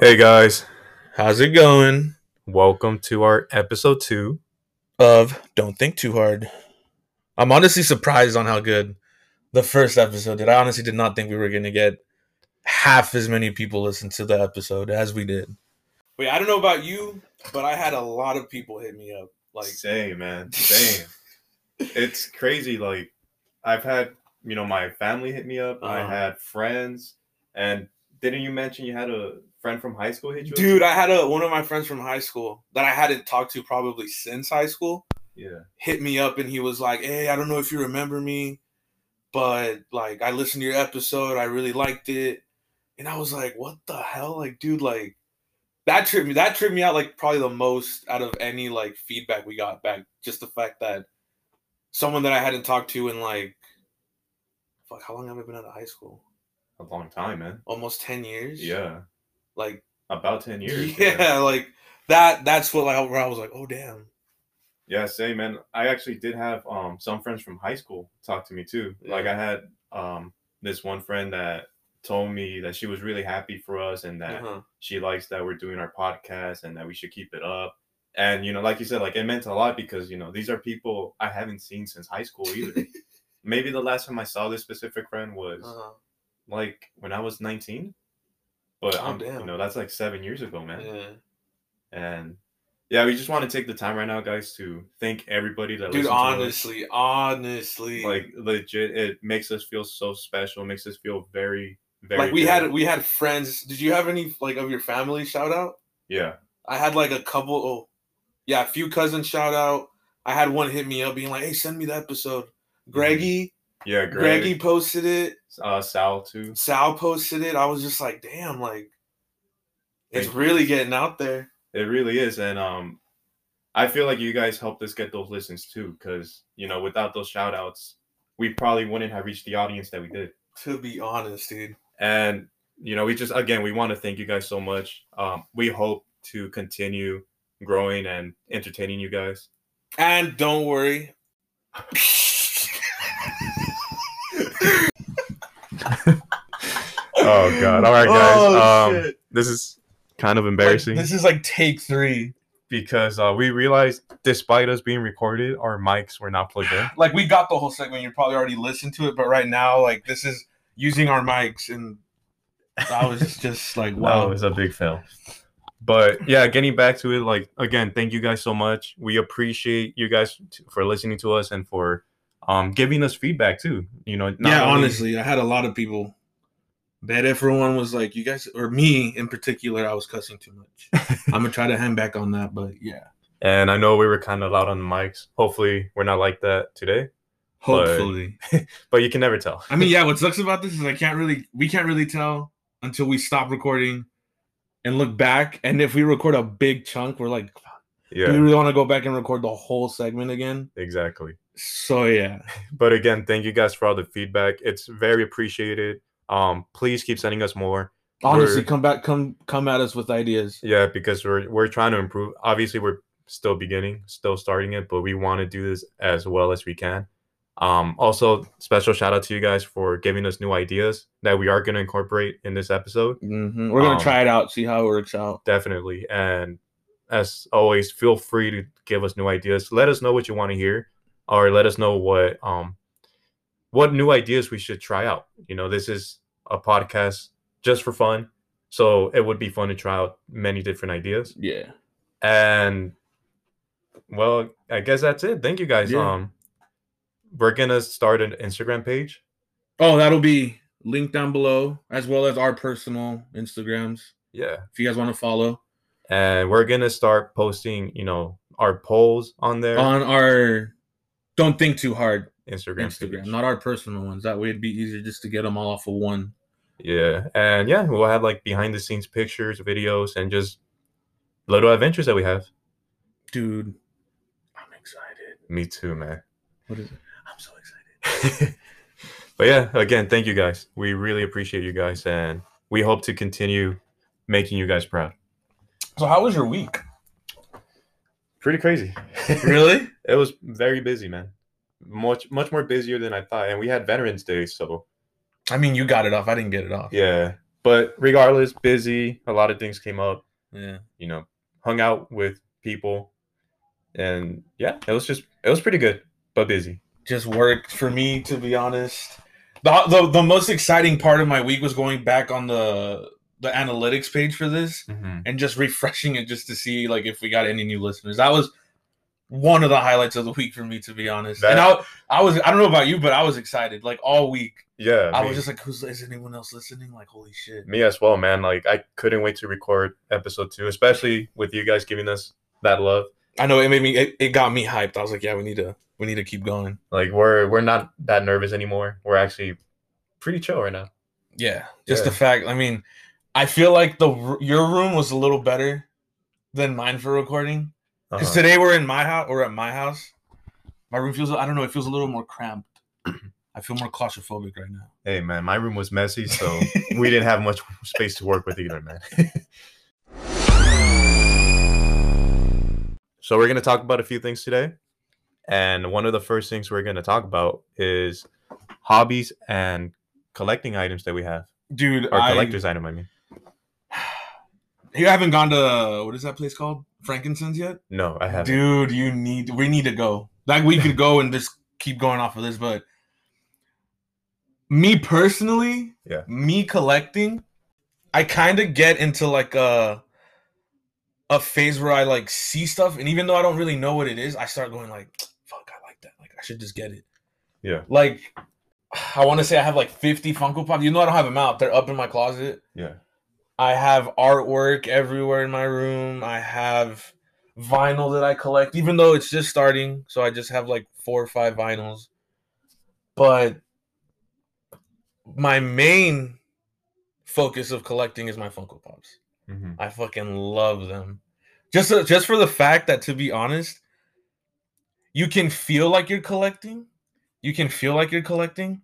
Hey guys, How's it going? welcome to our episode two. Of Don't Think Too Hard. I'm honestly surprised on how good the first episode did. I honestly did not think we were going to get half as many people listen to the episode as we did. Wait, I don't know about you, but I had a lot of people hit me up. Like, same man, same. it's crazy. Like I've had, you know, my family hit me up. I Uh-huh. had friends, and didn't you mention you had a friend from high school hit you? dude, I had a one of my friends from high school that I hadn't talked to probably since high school. Yeah. hit me up and he was like, "Hey, I don't know if you remember me, but like I listened to your episode, I really liked it." And I was like, "What the hell? Like, dude, like that tripped me that tripped me out like probably the most out of any like feedback we got back. Just the fact that someone that I hadn't talked to in like fuck, how long have I been out of high school? A long time, man. Almost 10 years? Yeah, Like about ten years. yeah, like that that's what like where I was like, "Oh damn." Yeah, same man. I actually did have um some friends from high school talk to me too. Like I had um this one friend that told me that she was really happy for us and that Uh-huh. she likes that we're doing our podcast and that we should keep it up. And you know, like you said, like it meant a lot because you know these are people I haven't seen since high school either. Maybe the last time I saw this specific friend was Uh-huh. like when I was 19. But Oh, you damn. know, that's like seven years ago, man. Yeah. And yeah, we just want to take the time right now, guys, to thank everybody that Dude, listens to us. honestly, honestly, like legit, it makes us feel so special. It Makes us feel very, very like we good. had we had friends. Did you have any like of your family shout out? yeah, I had like a couple. Oh, yeah, a few cousins shout out. I had one hit me up being like, "Hey, send me the episode." Mm-hmm. Greggy, yeah. Greg, Greggy posted it. uh, Sal too. Sal posted it. I was just like, "Damn!" Like, it's Thank you. really getting out there. It really is, and um, I feel like you guys helped us get those listens too, because you know, without those shout outs, we probably wouldn't have reached the audience that we did. To be honest, dude. And you know, we just again, we want to thank you guys so much. Um, we hope to continue growing and entertaining you guys. And don't worry. Oh God! All right, guys. Oh, um, this is kind of Like, embarrassing this is like take three. because uh, we realized, despite us being recorded, our mics were not plugged in. like we got the whole segment. You probably already listened to it, but right now, like this is using our mics, and I was just like, Wow, wow. was a big fail. But yeah, getting back to it, like again, thank you guys so much. We appreciate you guys t- for listening to us and for um giving us feedback too. You know, not yeah, honestly, I had a lot of people. That everyone was like, you guys, or me in particular, I was cussing too much. I'm gonna try to hang back on that, but yeah, And I know we were kind of loud on the mics. Hopefully, we're not like that today. But- hopefully. But you can never tell. I mean, yeah. What sucks about this is I can't really, we can't really tell until we stop recording and look back. And if we record a big chunk, we're like, do we really want to go back and record the whole segment again? exactly. So yeah, But again, thank you guys for all the feedback. It's very appreciated. Um, please keep sending us more. honestly, We're- come back, come, come at us with ideas. Yeah, because we're we're trying to improve. Obviously, we're still beginning, still starting it, but we want to do this as well as we can. Um, also, special shout out to you guys for giving us new ideas that we are going to incorporate in this episode. hmm We're gonna Um, try it out, see how it works out. Definitely. And as always, feel free to give us new ideas. Let us know what you want to hear, or let us know what um what new ideas we should try out. You know, this is a podcast just for fun, so it would be fun to try out many different ideas. Yeah. And well, I guess that's it. Thank you guys. Yeah. Um we're gonna start an Instagram page. Oh, that'll be linked down below, as well as our personal Instagrams. Yeah. If you guys want to follow And we're gonna start posting, you know, our polls on there. on our, don't think too hard Instagram. Instagram, page. not our personal ones. That way it'd be easier just to get them all off of one. Yeah. And yeah, we'll have like behind the scenes pictures, videos, and just little adventures that we have. Dude, I'm excited. Me too, man. What is it? I'm so excited. but yeah, again, thank you guys. We really appreciate you guys and we hope to continue making you guys proud. So, how was your week? Pretty crazy. Really? it was very busy, man. Much much more busier than I thought. And we had Veterans Day, so I mean, you got it off. I didn't get it off. yeah. but regardless, busy. A lot of things came up. Yeah. You know, hung out with people, and yeah, it was just it was pretty good, but busy. Just worked for me, to be honest. The, the the most exciting part of my week was going back on the the analytics page for this Mm-hmm. and just refreshing it just to see like if we got any new listeners. That was one of the highlights of the week for me, to be honest. and I, I was I don't know about you, but I was excited like all week. Yeah, I me, was just like, who's is anyone else listening? Like, holy shit. me as well, man. Like I couldn't wait to record episode two, especially with you guys giving us that love. I know it made me it, it got me hyped. I was like, yeah, we need to we need to keep going. Like we're we're not that nervous anymore. We're actually pretty chill right now. Yeah, just Yeah. the fact. I mean, I feel like the your room was a little better than mine for recording because Uh-huh. today we're in my house or at my house. My room feels I don't know. It feels a little more cramped. I feel more claustrophobic right now. Hey man, my room was messy, so we didn't have much space to work with either, man. so we're gonna talk about a few things today, and one of the first things we're gonna talk about is hobbies and collecting items that we have, Dude, or I, collectors item. I mean, you haven't gone to what is that place called? Frank and Son yet? no, I haven't. Dude, you need we need to go. Like we could go and just keep going off of this, but me personally, Yeah. me collecting, I kind of get into like a a phase where I like see stuff, and even though I don't really know what it is, I start going like, "Fuck, I like that. Like I should just get it." Yeah. Like I want to say I have like 50 Funko Pop. You know I don't have them out. They're up in my closet. Yeah, I have artwork everywhere in my room. I have vinyl that I collect, even though it's just starting. So I just have like four or five vinyls. But my main focus of collecting is my Funko Pops. hmm I fucking love them. Just uh, just for the fact that to be honest, you can feel like you're collecting. You can feel like you're collecting,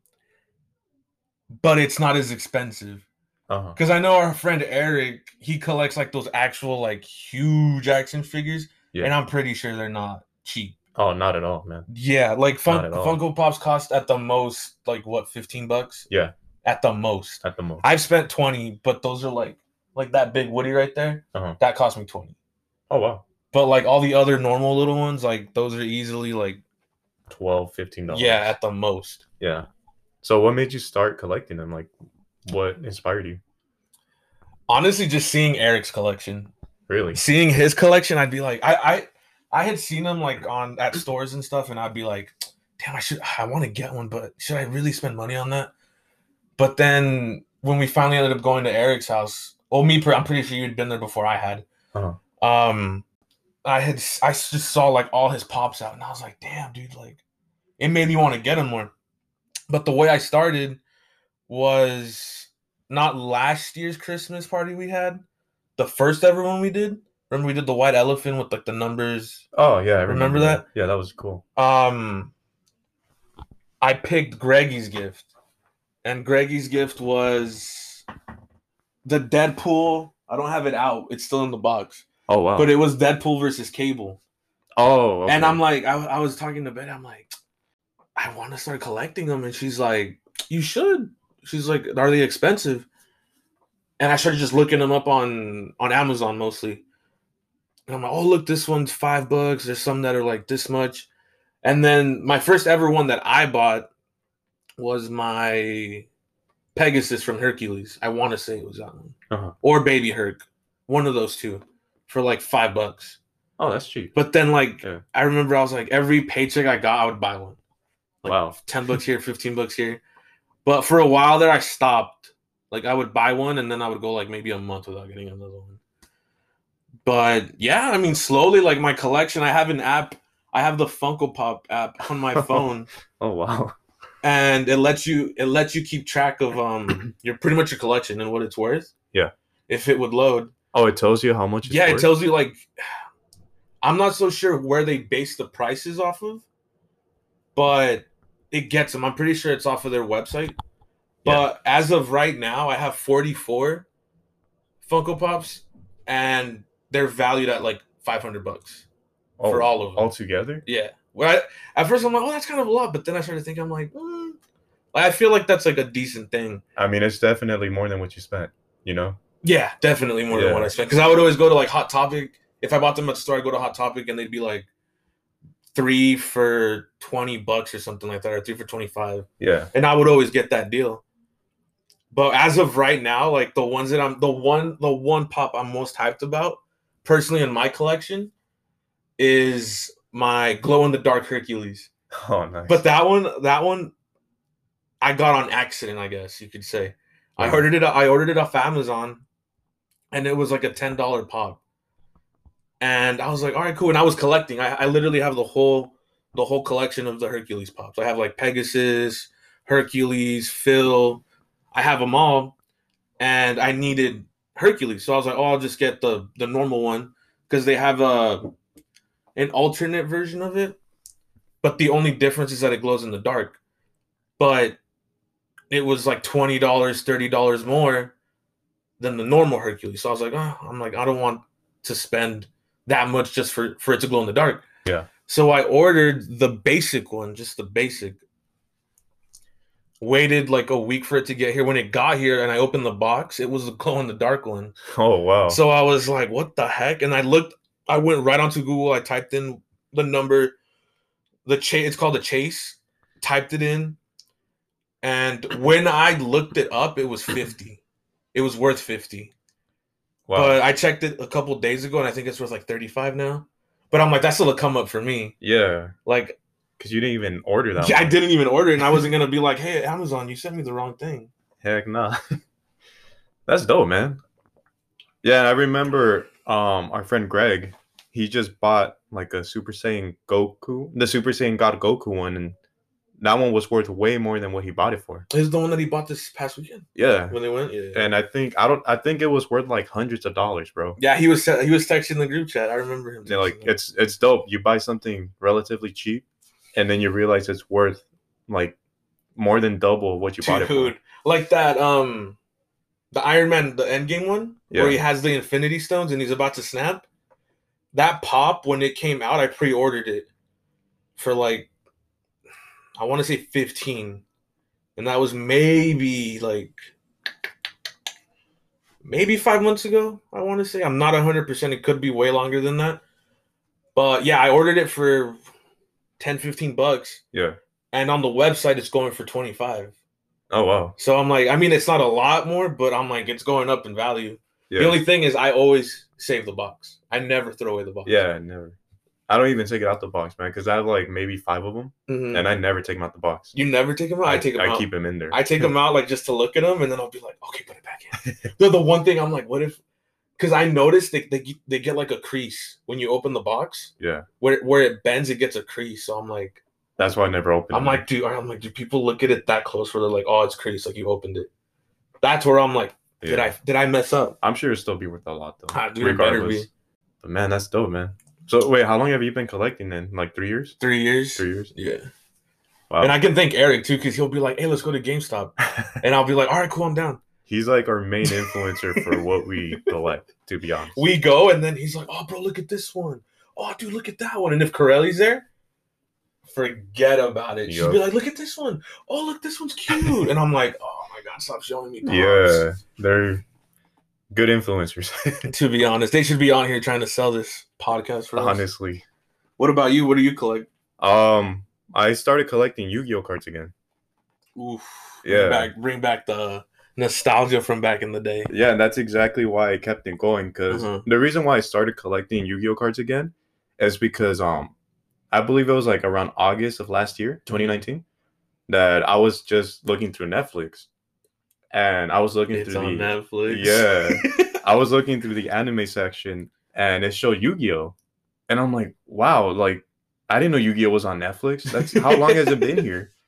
but it's not as expensive. uh-huh. Because I know our friend Eric, he collects like those actual like huge action figures, Yeah. and I'm pretty sure they're not cheap. Oh, not at all, man. Yeah, like Fun-. Funko Pops cost at the most like what, fifteen bucks? Yeah. at the most. At the most, I've spent twenty, but those are like like that big Woody right there. Uh-huh. That cost me twenty. Oh wow, But like all the other normal little ones, like those are easily like 12 15 dollars. yeah at the most. yeah. So what made you start collecting them? Like, what inspired you? Honestly, just seeing Eric's collection, Really? seeing his collection, I'd be like, I I I had seen them like on at stores and stuff, and I'd be like, damn, I should I want to get one, but should I really spend money on that? But then when we finally ended up going to Eric's house, well, me, I'm pretty sure you'd been there before I had. Uh-huh. Um, I had I just saw like all his pops out, and I was like, damn, dude, like it made me want to get him more. But the way I started was not last year's Christmas party we had, the first ever one we did. Remember we did the white elephant with like the numbers. Oh yeah, I Remember that? Yeah, that was cool. Um, I picked Greggy's gift, and Greggy's gift was the Deadpool. I don't have it out; it's still in the box. Oh wow. But it was Deadpool versus Cable, oh, okay. and I'm like, I, I was talking to Ben. I'm like, I want to start collecting them, and she's like, you should. She's like, are they expensive? And I started just looking them up on on Amazon mostly. And I'm like, oh look, this one's five bucks. There's some that are like this much. And then my first ever one that I bought was my Pegasus from Hercules. I want to say it was that one. Uh-huh. Or Baby Herc. One of those two for like five bucks. Oh, that's cheap. But then like Yeah. I remember I was like every paycheck I got, I would buy one. Like Wow. 10 bucks here, 15 bucks here. But for a while there I stopped. Like I would buy one and then I would go like maybe a month without getting another one. But yeah, I mean slowly like my collection, I have an app. I have the Funko Pop app on my phone Oh wow. and it lets you it lets you keep track of um your pretty much your collection and what it's worth. Yeah. If it would load. Oh, it tells you how much. It's Yeah, it tells you like I'm not so sure where they base the prices off of, but it gets them. I'm pretty sure it's off of their website. But as of right now, I have 44 Funko Pops, and they're valued at like 500 bucks oh, for all of them. all together. yeah. Well, I, at first I'm like, oh, that's kind of a lot, but then I started thinking, I'm like, mm. Like, I feel like that's like a decent thing. I mean, it's definitely more than what you spent. You know? Yeah, definitely more than what I spent. Because I would always go to like Hot Topic. If I bought them at the store, I'd go to Hot Topic and they'd be like three for twenty bucks or something like that, or three for twenty five. Yeah. And I would always get that deal. But as of right now, like the ones that I'm the one the one pop I'm most hyped about, personally in my collection, is my glow in the dark Hercules. Oh, nice. But that one, that one, I got on accident, I guess you could say. I ordered it. I ordered it off Amazon, and it was like a ten dollar pop. And I was like, all right, cool. And I was collecting. I, I literally have the whole the whole collection of the Hercules pops. I have like Pegasus, Hercules, Phil. I have them all, and I needed Hercules, so I was like, oh, I'll just get the the normal one because they have a an alternate version of it. But the only difference is that it glows in the dark. But it was like twenty dollars, thirty dollars more than the normal Hercules. So I was like, oh, I'm like, I don't want to spend that much just for for it to glow in the dark. Yeah. So I ordered the basic one, just the basic. Waited like a week for it to get here. When it got here and I opened the box, it was the glow in the dark one. oh, wow. So I was like, what the heck? And I looked, I went right onto Google. I typed in the number, the chase, it's called the chase, typed it in. And when I looked it up, it was 50. It was worth 50. wow. But I checked it a couple days ago and I think it's worth like 35 now. But I'm like, that's still a come up for me. yeah. Like, Because you didn't even order that yeah, I didn't even order it and I wasn't going to be like, hey, Amazon, you sent me the wrong thing. Heck nah. That's dope, man. Yeah, I remember um our friend Greg, he just bought like a Super Saiyan Goku, the Super Saiyan God Goku one, and that one was worth way more than what he bought it for. Is the one that he bought this past weekend Yeah. when they went. Yeah. And I think I don't I think it was worth like hundreds of dollars, bro. Yeah, he was he was texting the group chat. I remember him. They're like that. it's it's dope. You buy something relatively cheap and then you realize it's worth like more than double what you bought it for. like that um the Iron Man the Endgame one where he has the Infinity Stones and he's about to snap. That pop when it came out, I pre-ordered it for like I want to say 15. And that was maybe like maybe 5 months ago, I want to say. I'm not 100%, it could be way longer than that. But yeah, I ordered it for 10 15 bucks Yeah. and on the website it's going for 25. Oh wow. So I'm like, I mean, it's not a lot more, but I'm like, it's going up in value. Yeah. The only thing is, I always save the box. I never throw away the box. Yeah, never. I don't even take it out the box, man, because I have like maybe five of them, Mhm. and I never take them out the box. you never take them out. I, take them I out. keep them in there. I take them out like just to look at them, and then I'll be like, okay, put it back in. the, the one thing I'm like, what if? Because I noticed they, they they get like a crease when you open the box yeah, where where it bends, it gets a crease. So I'm like, that's why I never open. It. I'm them. like, dude, I'm like, do people look at it that close where they're like, oh, it's creased, like you opened it. That's where I'm like, did Yeah. I did I mess up? I'm sure it'll still be worth a lot though. Ah, dude, it be. But man, that's dope, man. So wait, how long have you been collecting then? Like three years? Three years. Three years? Yeah. Wow. And I can thank Eric too, because he'll be like, "Hey, let's go to GameStop," and I'll be like, "All right, cool, I'm down." He's like our main influencer for what we collect. To be honest. We go, and then he's like, "Oh, bro, look at this one. Oh, dude, look at that one." And if Corelli's there, forget about it. She'll Yup. be like, "Look at this one. Oh, look, this one's cute." and I'm like, "Oh my god, stop showing me." pops." yeah, they're good influencers. To be honest, they should be on here trying to sell this podcast for us. Honestly, What about you? What do you collect? um, I started collecting Yu-Gi-Oh cards again. Oof. Yeah. Bring back, bring back the nostalgia from back in the day. Yeah, and that's exactly why I kept it going. because Mhm. the reason why I started collecting Yu-Gi-Oh cards again is because um, I believe it was like around August of last year, 2019, that I was just looking through Netflix, and I was looking It's through the Netflix. yeah, I was looking through the anime section, and it showed Yu-Gi-Oh, and I'm like, wow, like I didn't know Yu-Gi-Oh was on Netflix. That's how long has it been here?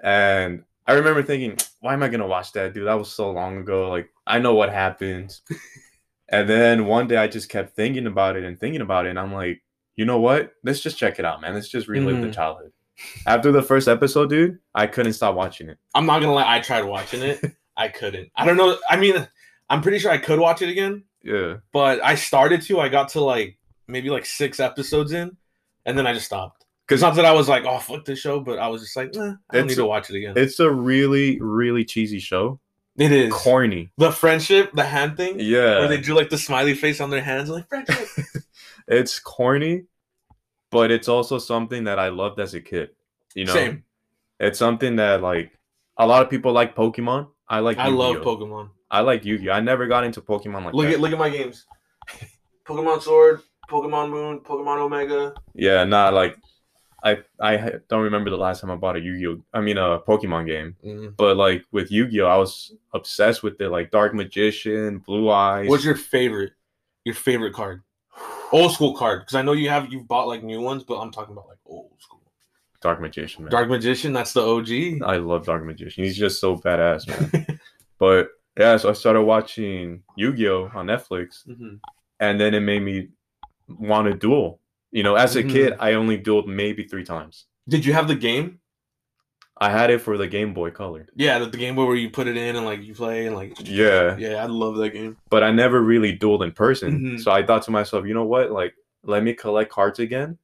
And I remember thinking, why am I gonna watch that, dude? That was so long ago. Like I know what happens. and then one day I just kept thinking about it and thinking about it, and I'm like, you know what? Let's just check it out, man. Let's just relive the Mhm. childhood. After the first episode, dude, I couldn't stop watching it. I'm not gonna lie, I tried watching it. I couldn't. I don't know. I mean, I'm pretty sure I could watch it again, Yeah. but I started to. I got to like maybe like six episodes in, and then I just stopped. Because not that I was like, oh fuck this show, but I was just like, nah, I don't need to watch it again. it's a really, really cheesy show. It is corny. the friendship, the hand thing, Yeah, where they drew like the smiley face on their hands, like friendship. it's corny, but it's also something that I loved as a kid. You know, Same. it's something that like a lot of people like Pokemon. I like. I love Yu-Gi-Oh. Pokemon. I like Yu-Gi-Oh. I never got into Pokemon like Look that. at look at my games. Pokemon Sword, Pokemon Moon, Pokemon Omega. yeah, nah, like I I don't remember the last time I bought a Yu-Gi-Oh. I mean a Pokemon game, Mm. but like with Yu-Gi-Oh, I was obsessed with it. Like Dark Magician, Blue Eyes. What's your favorite? Your favorite card? Old school card, because I know you have you've bought like new ones, but I'm talking about like old school. Dark Magician? Man. Dark Magician, that's the OG. I love Dark Magician. He's just so badass, man. but yeah, so I started watching Yu-Gi-Oh on Netflix, Mhm. and then it made me want to duel. You know, as a Mhm. kid, I only dueled maybe three times. Did you have the game? I had it for the Game Boy Color. Yeah, the, the game Boy where you put it in and like you play and like Yeah, yeah, I love that game. but I never really dueled in person. Mhm. So I thought to myself, you know what? Like, let me collect cards again,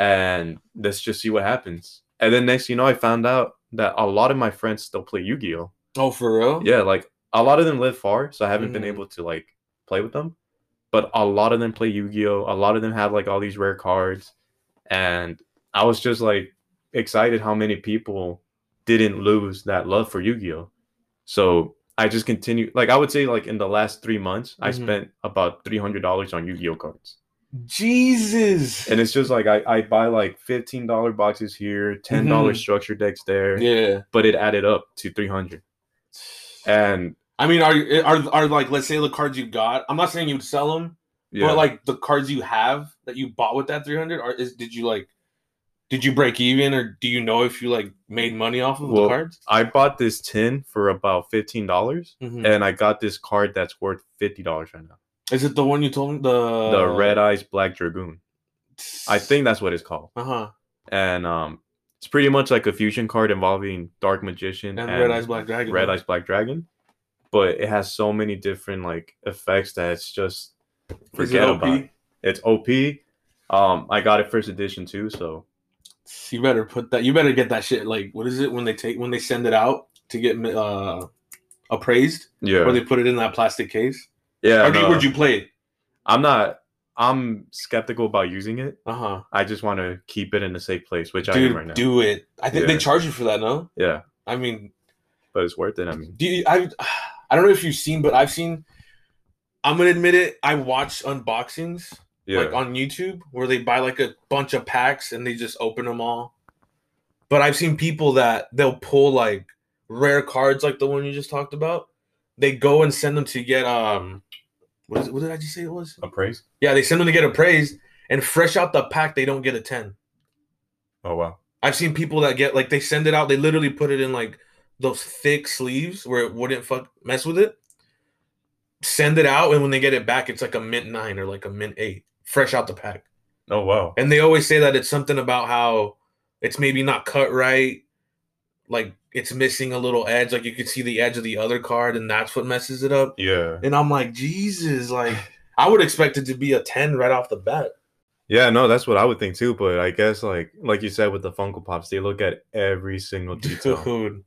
and let's just see what happens. And then next, you know, I found out that a lot of my friends still play Yu-Gi-Oh. Oh, for real? Yeah, like a lot of them live far, so I haven't been Mhm. able to like play with them. But a lot of them play Yu-Gi-Oh. A lot of them have like all these rare cards, and I was just like excited how many people didn't lose that love for Yu-Gi-Oh. So I just continued. Like I would say, like in the last three months, I Mhm. spent about three hundred dollars on Yu-Gi-Oh cards, Jesus. and it's just like I I buy like fifteen dollar boxes here, ten dollars Mhm. structure decks there, yeah. but it added up to three hundred. And I mean, are you- are are like let's say the cards you got? I'm not saying you'd sell them, yeah, but like the cards you have that you bought with that 300, are is did you like did you break even or do you know if you like made money off of the cards? I bought this tin for about fifteen dollars, Mhm. and I got this card that's worth fifty dollars right now. Is it the one you told me the the Red Eyes Black Dragoon. I think that's what it's called, Uh huh. and um, it's pretty much like a fusion card involving Dark Magician And, Red Eyes Black Dragon. Red Eyes Black Dragon, but it has so many different like effects that it's just Is it forget about. It. It's OP. Um, I got it first edition too, so You better put that. You better get that shit. Like, what is it when they take when they send it out to get uh appraised, yeah, or they put it in that plastic case? yeah. or no, would you play it? I'm not. I'm skeptical about using it. Uh huh. I just want to keep it in a safe place, which I am right now. Do it. I think they charge you for that. No, Yeah, I mean, but it's worth it. I mean, do you, I? I don't know if you've seen, but I've seen. I'm gonna admit it. I watch unboxings yeah, like on YouTube where they buy like a bunch of packs and they just open them all. But I've seen people that they'll pull like rare cards like the one you just talked about. They go and send them to get um what, is it, what did I just say it was? appraised. Yeah, they send them to get appraised and fresh out the pack they don't get a 10. Oh wow. I've seen people that get like they send it out, they literally put it in like those thick sleeves where it wouldn't fuck mess with it. Send it out and when they get it back it's like a mint 9 or like a mint 8 fresh out the pack. Oh wow. And they always say that it's something about how it's maybe not cut right, like it's missing a little edge, like you can see the edge of the other card, and that's what messes it up. Yeah. And I'm like, Jesus, like I would expect it to be a 10 right off the bat. Yeah, no, that's what I would think too. But I guess like like you said with the Funko Pops, they look at every single detail. Dude.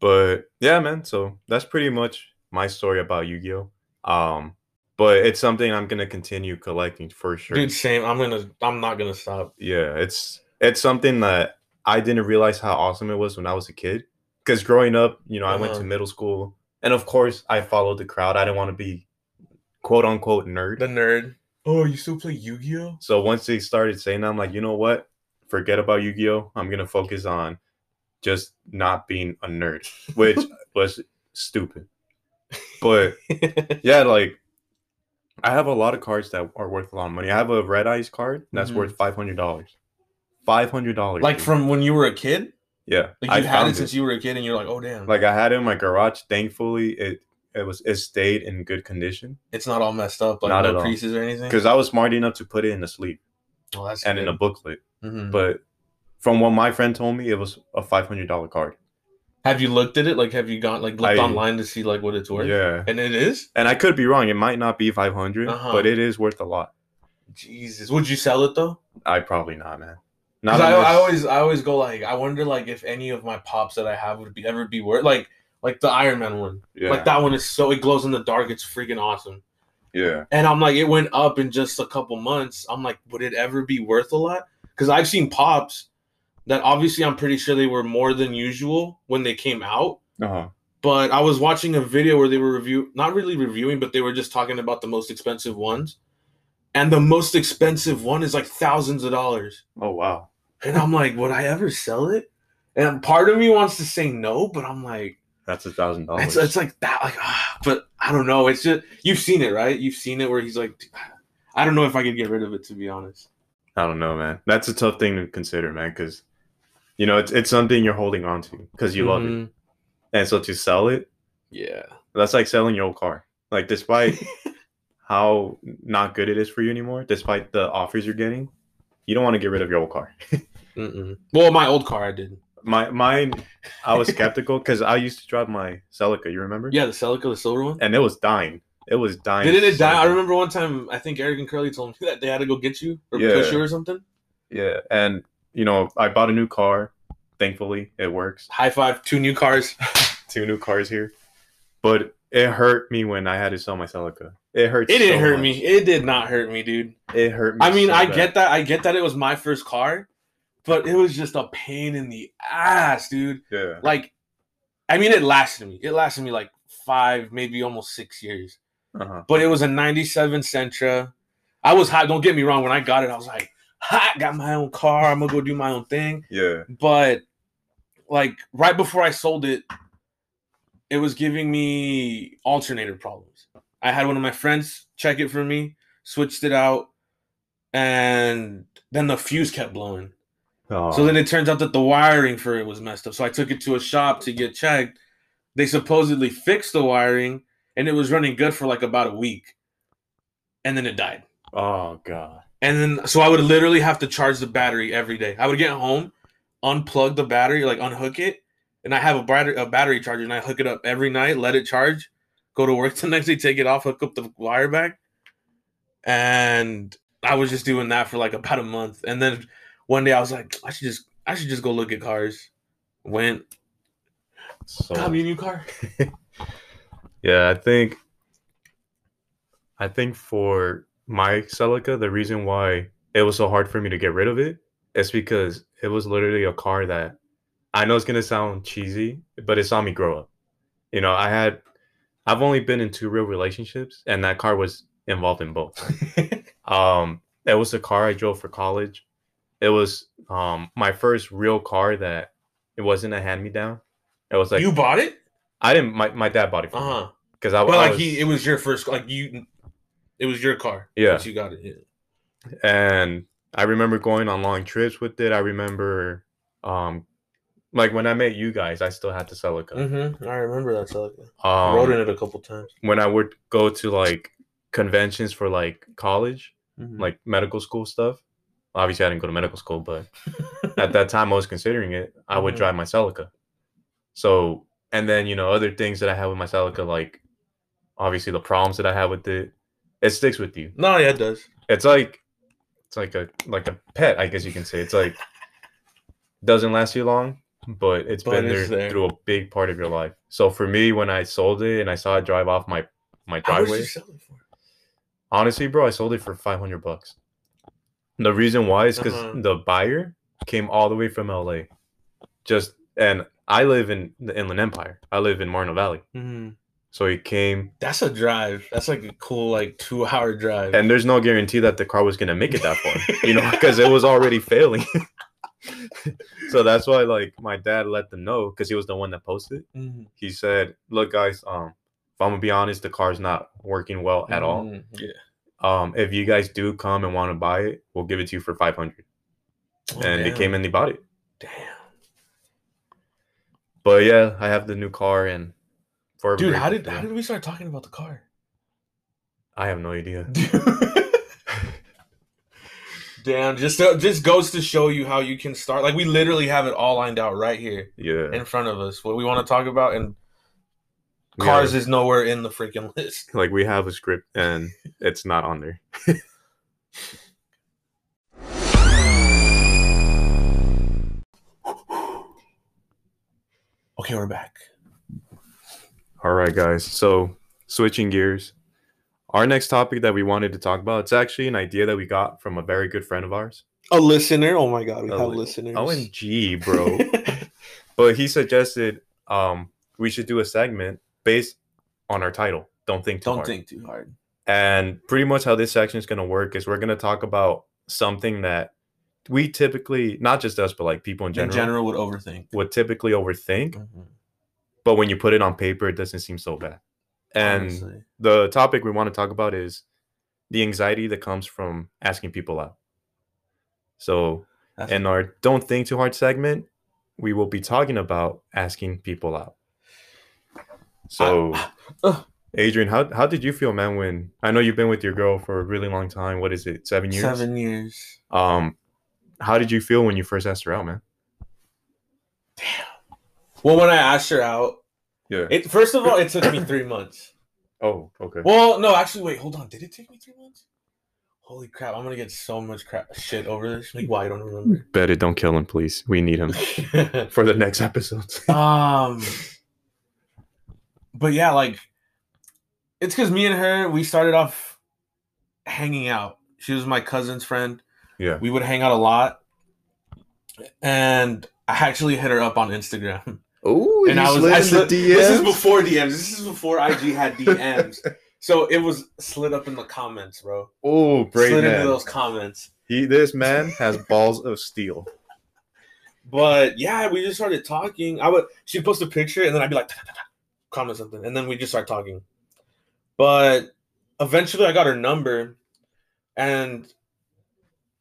But yeah, man. So that's pretty much my story about Yu-Gi-Oh. Um, but it's something I'm gonna continue collecting for sure. Dude, same. I'm gonna I'm not gonna stop. Yeah, it's it's something that I didn't realize how awesome it was when I was a kid. Because growing up, you know, I went to Uh-huh. middle school, and of course, I followed the crowd. I didn't want to be quote unquote nerd. The nerd. Oh, you still play Yu-Gi-Oh? So once they started saying that, I'm like, you know what? Forget about Yu-Gi-Oh. I'm gonna focus on just not being a nerd, which was stupid. But yeah, like I have a lot of cards that are worth a lot of money. I have a Red Eyes card that's Mhm. worth five hundred dollars. Five hundred dollars. like from when you were a kid? yeah, Like I you had found it since you were a kid and you're like, oh damn. like I had it in my garage. Thankfully, it it was it stayed in good condition it's not all messed up, like Not no at all. or anything. because I was smart enough to put it in a sleeve oh, that's and in a good. booklet. Mhm. But from what my friend told me, it was a five hundred dollar card. Have you looked at it? Like, have you gone like looked I- online to see like what it's worth? Yeah, And it is. and I could be wrong. It might not be five Uh-huh. but it is worth a lot. Jesus, would you sell it though? I probably not, man. Because Not I, I always, I always go like, I wonder like if any of my pops that I have would be ever be worth. Like like the Iron Man one. Yeah. Like that one is so it glows in the dark. It's freaking awesome. Yeah. And I'm like, it went up in just a couple months. I'm like, would it ever be worth a lot? Because I've seen pops that obviously I'm pretty sure they were more than usual when they came out. Uh huh. But I was watching a video where they were review not really reviewing, but they were just talking about the most expensive ones. And the most expensive one is like thousands of dollars. Oh wow. And I'm like, would I ever sell it? And part of me wants to say no, but I'm like, That's a thousand dollars. it's, it's like that. Like, ah, but I don't know. It's just you've seen it, right? You've seen it where he's like, I don't know if I could get rid of it to be honest. I don't know, man. That's a tough thing to consider, man, because you know it's it's something you're holding on to because you love it, Mhm. and so to sell it, Yeah. that's like selling your old car. Like despite how not good it is for you anymore, despite the offers you're getting, you don't want to get rid of your old car. Mm-mm. Well, my old car, I did. My mine, I was skeptical because I used to drive my Celica. You remember? Yeah, the Celica, the silver one. And it was dying. It was dying. Didn't it so die? I remember one time. I think Eric and Curly told me that they had to go get you or Yeah. push you or something. Yeah, and you know I bought a new car. Thankfully, it works. High five! Two new cars. Two new cars here, but it hurt me when I had to sell my Celica. It hurt. It didn't so hurt much. me. It did not hurt me, dude. It hurt me. I mean, so I bad. get that. I get that it was my first car, but it was just a pain in the ass, dude. Yeah. Like, I mean, it lasted me. It lasted me like five, maybe almost six years. Uh-huh. But it was a '97 Sentra. I was hot. Don't get me wrong. When I got it, I was like, hot. Got my own car. I'm gonna go do my own thing. Yeah. But like right before I sold it, it was giving me alternator problems. I had one of my friends check it for me, switched it out, and then the fuse kept blowing. Oh. So then it turns out that the wiring for it was messed up. So I took it to a shop to get checked. They supposedly fixed the wiring and it was running good for like about a week. And then it died. oh god. And then so I would literally have to charge the battery every day. I would get home, unplug the battery, like unhook it, and I have a battery a battery charger and I hook it up every night, let it charge, go to work the next day, take it off, hook up the wire back. And I was just doing that for like about a month. And then one day I was like, I should just I should just go look at cars. Went, So got me a new car. yeah, I think. I think for my Celica, the reason why it was so hard for me to get rid of it is because it was literally a car that I know it's gonna sound cheesy, but it saw me grow up. You know, I had I've only been in two real relationships, and that car was involved in both. Um, it was a car I drove for college. It was um my first real car that it wasn't a hand me down. It was like you bought it? I didn't. My, my dad bought it for Uh huh. because I, But I like was, he, it was your first, like you, it was your car. Yeah. You got it. Yeah. and I remember going on long trips with it. I remember, um, like when I met you guys, I still had the Celica. Mm-hmm. I remember that Celica. I rode in Um, it a couple times. when I would go to like conventions for like college, Mhm. like medical school stuff. Obviously, I didn't go to medical school, but at that time I was considering it. I would Mhm. drive my Celica. So, and then you know other things that I had with my Celica, like obviously the problems that I had with it, it sticks with you. no, yeah, it does. It's like it's like a like a pet, I guess you can say. It's like doesn't last you long, but it's But been it's there, there. through a big part of your life. So for me, when I sold it and I saw it drive off my my How much driveway, you sell it for? honestly, bro, I sold it for five hundred bucks. The reason why is because Uh-huh. the buyer came all the way from LA, just and I live in the Inland Empire. I live in Moreno Valley, Mhm. So he came, That's a drive. That's like a cool, like two hour drive. and there's no guarantee that the car was gonna make it that far, you know, because it was already failing. so that's why, like, my dad let them know because he was the one that posted. Mhm. He said, "Look, guys, um, if I'm gonna be honest, the car's not working well at all. Mhm. Yeah. Um, if you guys do come and want to buy it, we'll give it to you for 500." Oh, and they came and they bought it. Damn. But yeah, I have the new car and for Dude, how did how did we start talking about the car? I have no idea. Damn, just uh, just goes to show you how you can start. Like we literally have it all lined out right here Yeah, in front of us. What we want to talk about, and cars have- is nowhere in the freaking list. like we have a script and it's not on there. Okay, we're back. All right, guys. So switching gears, our next topic that we wanted to talk about, it's actually an idea that we got from a very good friend of ours. A listener. Oh my god, we A have li- listeners. OMG, bro. but he suggested um we should do a segment based on our title. Don't think too Don't hard. think too hard. And pretty much how this section is going to work is we're going to talk about something that we typically, not just us, but like people in In general, general, would overthink. would typically overthink. Mhm. But when you put it on paper, it doesn't seem so bad. And Honestly. the topic we want to talk about is the anxiety that comes from asking people out. So, That's- in our Don't Think Too Hard segment, we will be talking about asking people out. So, uh. Adrian, how, how did you feel, man, when I know you've been with your girl for a really long time? What is it, seven years? seven years. Um, how did you feel when you first asked her out, man? Well, when I asked her out, Yeah. it first of all, it took me three months. oh, okay. Well, no, actually, wait, hold on. Did it take me three months? Holy crap! I'm gonna get so much crap shit over this. Like, why I don't remember. Bet it, don't kill him, please. We need him for the next episodes. um, but yeah, like, it's because me and her we started off hanging out. She was my cousin's friend. yeah. We would hang out a lot, and I actually hit her up on Instagram. Oh, and I was I slid, this is before DMs. This is before IG had DMs. so it was slid up in the comments, bro. Oh, brave slid into those comments. He, this man has balls of steel. But yeah, we just started talking. I would she'd post a picture and then I'd be like comment something, and then we just start talking. But eventually, I got her number, and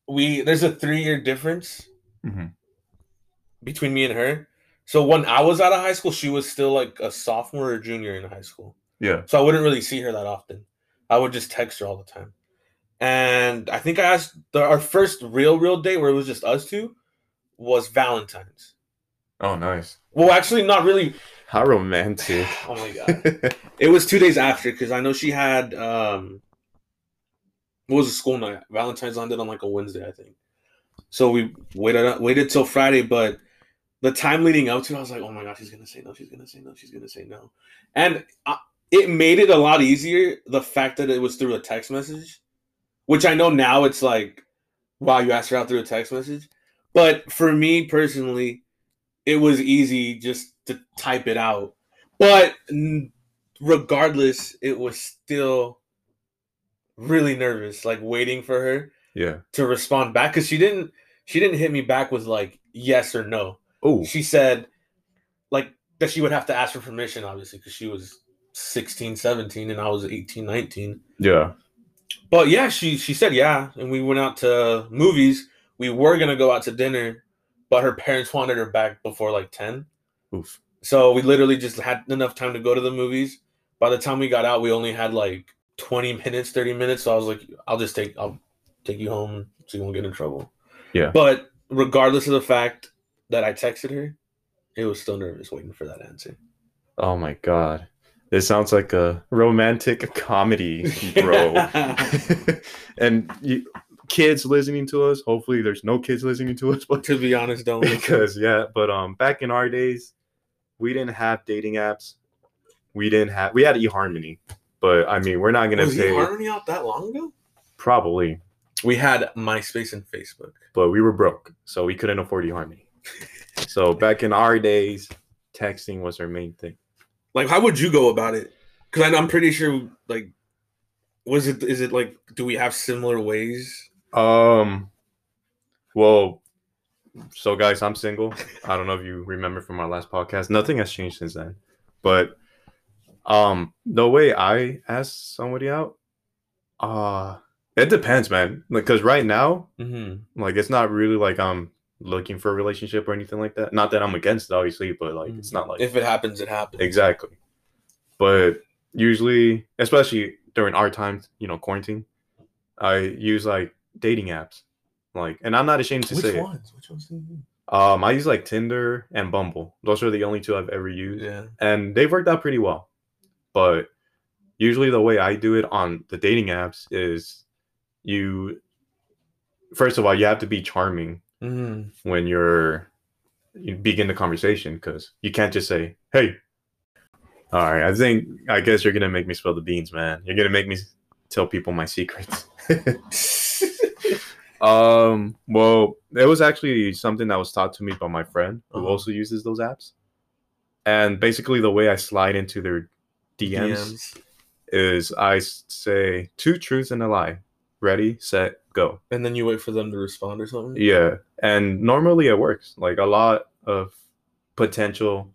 we there's a three year difference Mhm. between me and her. So when I was out of high school, she was still like a sophomore or junior in high school. Yeah. So I wouldn't really see her that often. I would just text her all the time. And I think I asked the, our first real, real date where it was just us two was Valentine's. Oh, nice. Well, actually, not really. How romantic. Oh my god, it was two days after because I know she had um, what was a school night? Valentine's landed on like a Wednesday, I think. So we waited waited till Friday, but the time leading up to, it, I was like, oh my god, she's gonna say no, she's gonna say no, she's gonna say no, and I, it made it a lot easier. The fact that it was through a text message, which I know now it's like, wow, you asked her out through a text message, but for me personally, it was easy just to type it out. But regardless, it was still really nervous, like waiting for her yeah. to respond back because she didn't she didn't hit me back with like yes or no. Oh, She said like that she would have to ask for permission obviously because she was 16, 17 and I was 18, 19. yeah. But yeah, she she said yeah and we went out to movies. We were going to go out to dinner, but her parents wanted her back before like 10. Oof. So we literally just had enough time to go to the movies. By the time we got out, we only had like 20 minutes, 30 minutes. So I was like, I'll just take I'll take you home so you won't get in trouble. Yeah. But regardless of the fact that I texted her, it was still nervous waiting for that answer. Oh my god. This sounds like a romantic comedy, bro. and you, kids listening to us, hopefully there's no kids listening to us, but to be honest, don't listen. because yeah, but um back in our days, we didn't have dating apps. We didn't have we had eHarmony, but I mean we're not gonna was say eHarmony out that long ago? probably, We had MySpace and Facebook. but we were broke, so we couldn't afford eHarmony. So back in our days, texting was our main thing. Like, how would you go about it? Because I'm pretty sure, like, was it is it like do we have similar ways? Um, well, so guys, I'm single. I don't know if you remember from our last podcast. Nothing has changed since then. But um, the way I ask somebody out, uh, it depends, man. Like, cause right now, Mm-hmm. like, it's not really like I'm looking for a relationship or anything like that. Not that I'm against it, obviously, but like, it's not like If it happens, it happens. Exactly. But usually, especially during our times, you know, quarantine, I use like dating apps. Like, and I'm not ashamed to Which say ones? Which ones do you use? Um, I use like Tinder and Bumble. Those are the only two I've ever used, Yeah. and they've worked out pretty well. But usually, the way I do it on the dating apps is you. First of all, you have to be charming Mm-hmm. when you're you begin the conversation because you can't just say, "Hey, All right, I think I guess you're gonna make me spill the beans, man. You're gonna make me tell people my secrets. um, well, it was actually something that was taught to me by my friend who Uh-huh. also uses those apps. And basically, the way I slide into their DMs, is I say two truths and a lie. Ready, set, go. and then you wait for them to respond or something. Yeah, and normally it works. Like a lot of potential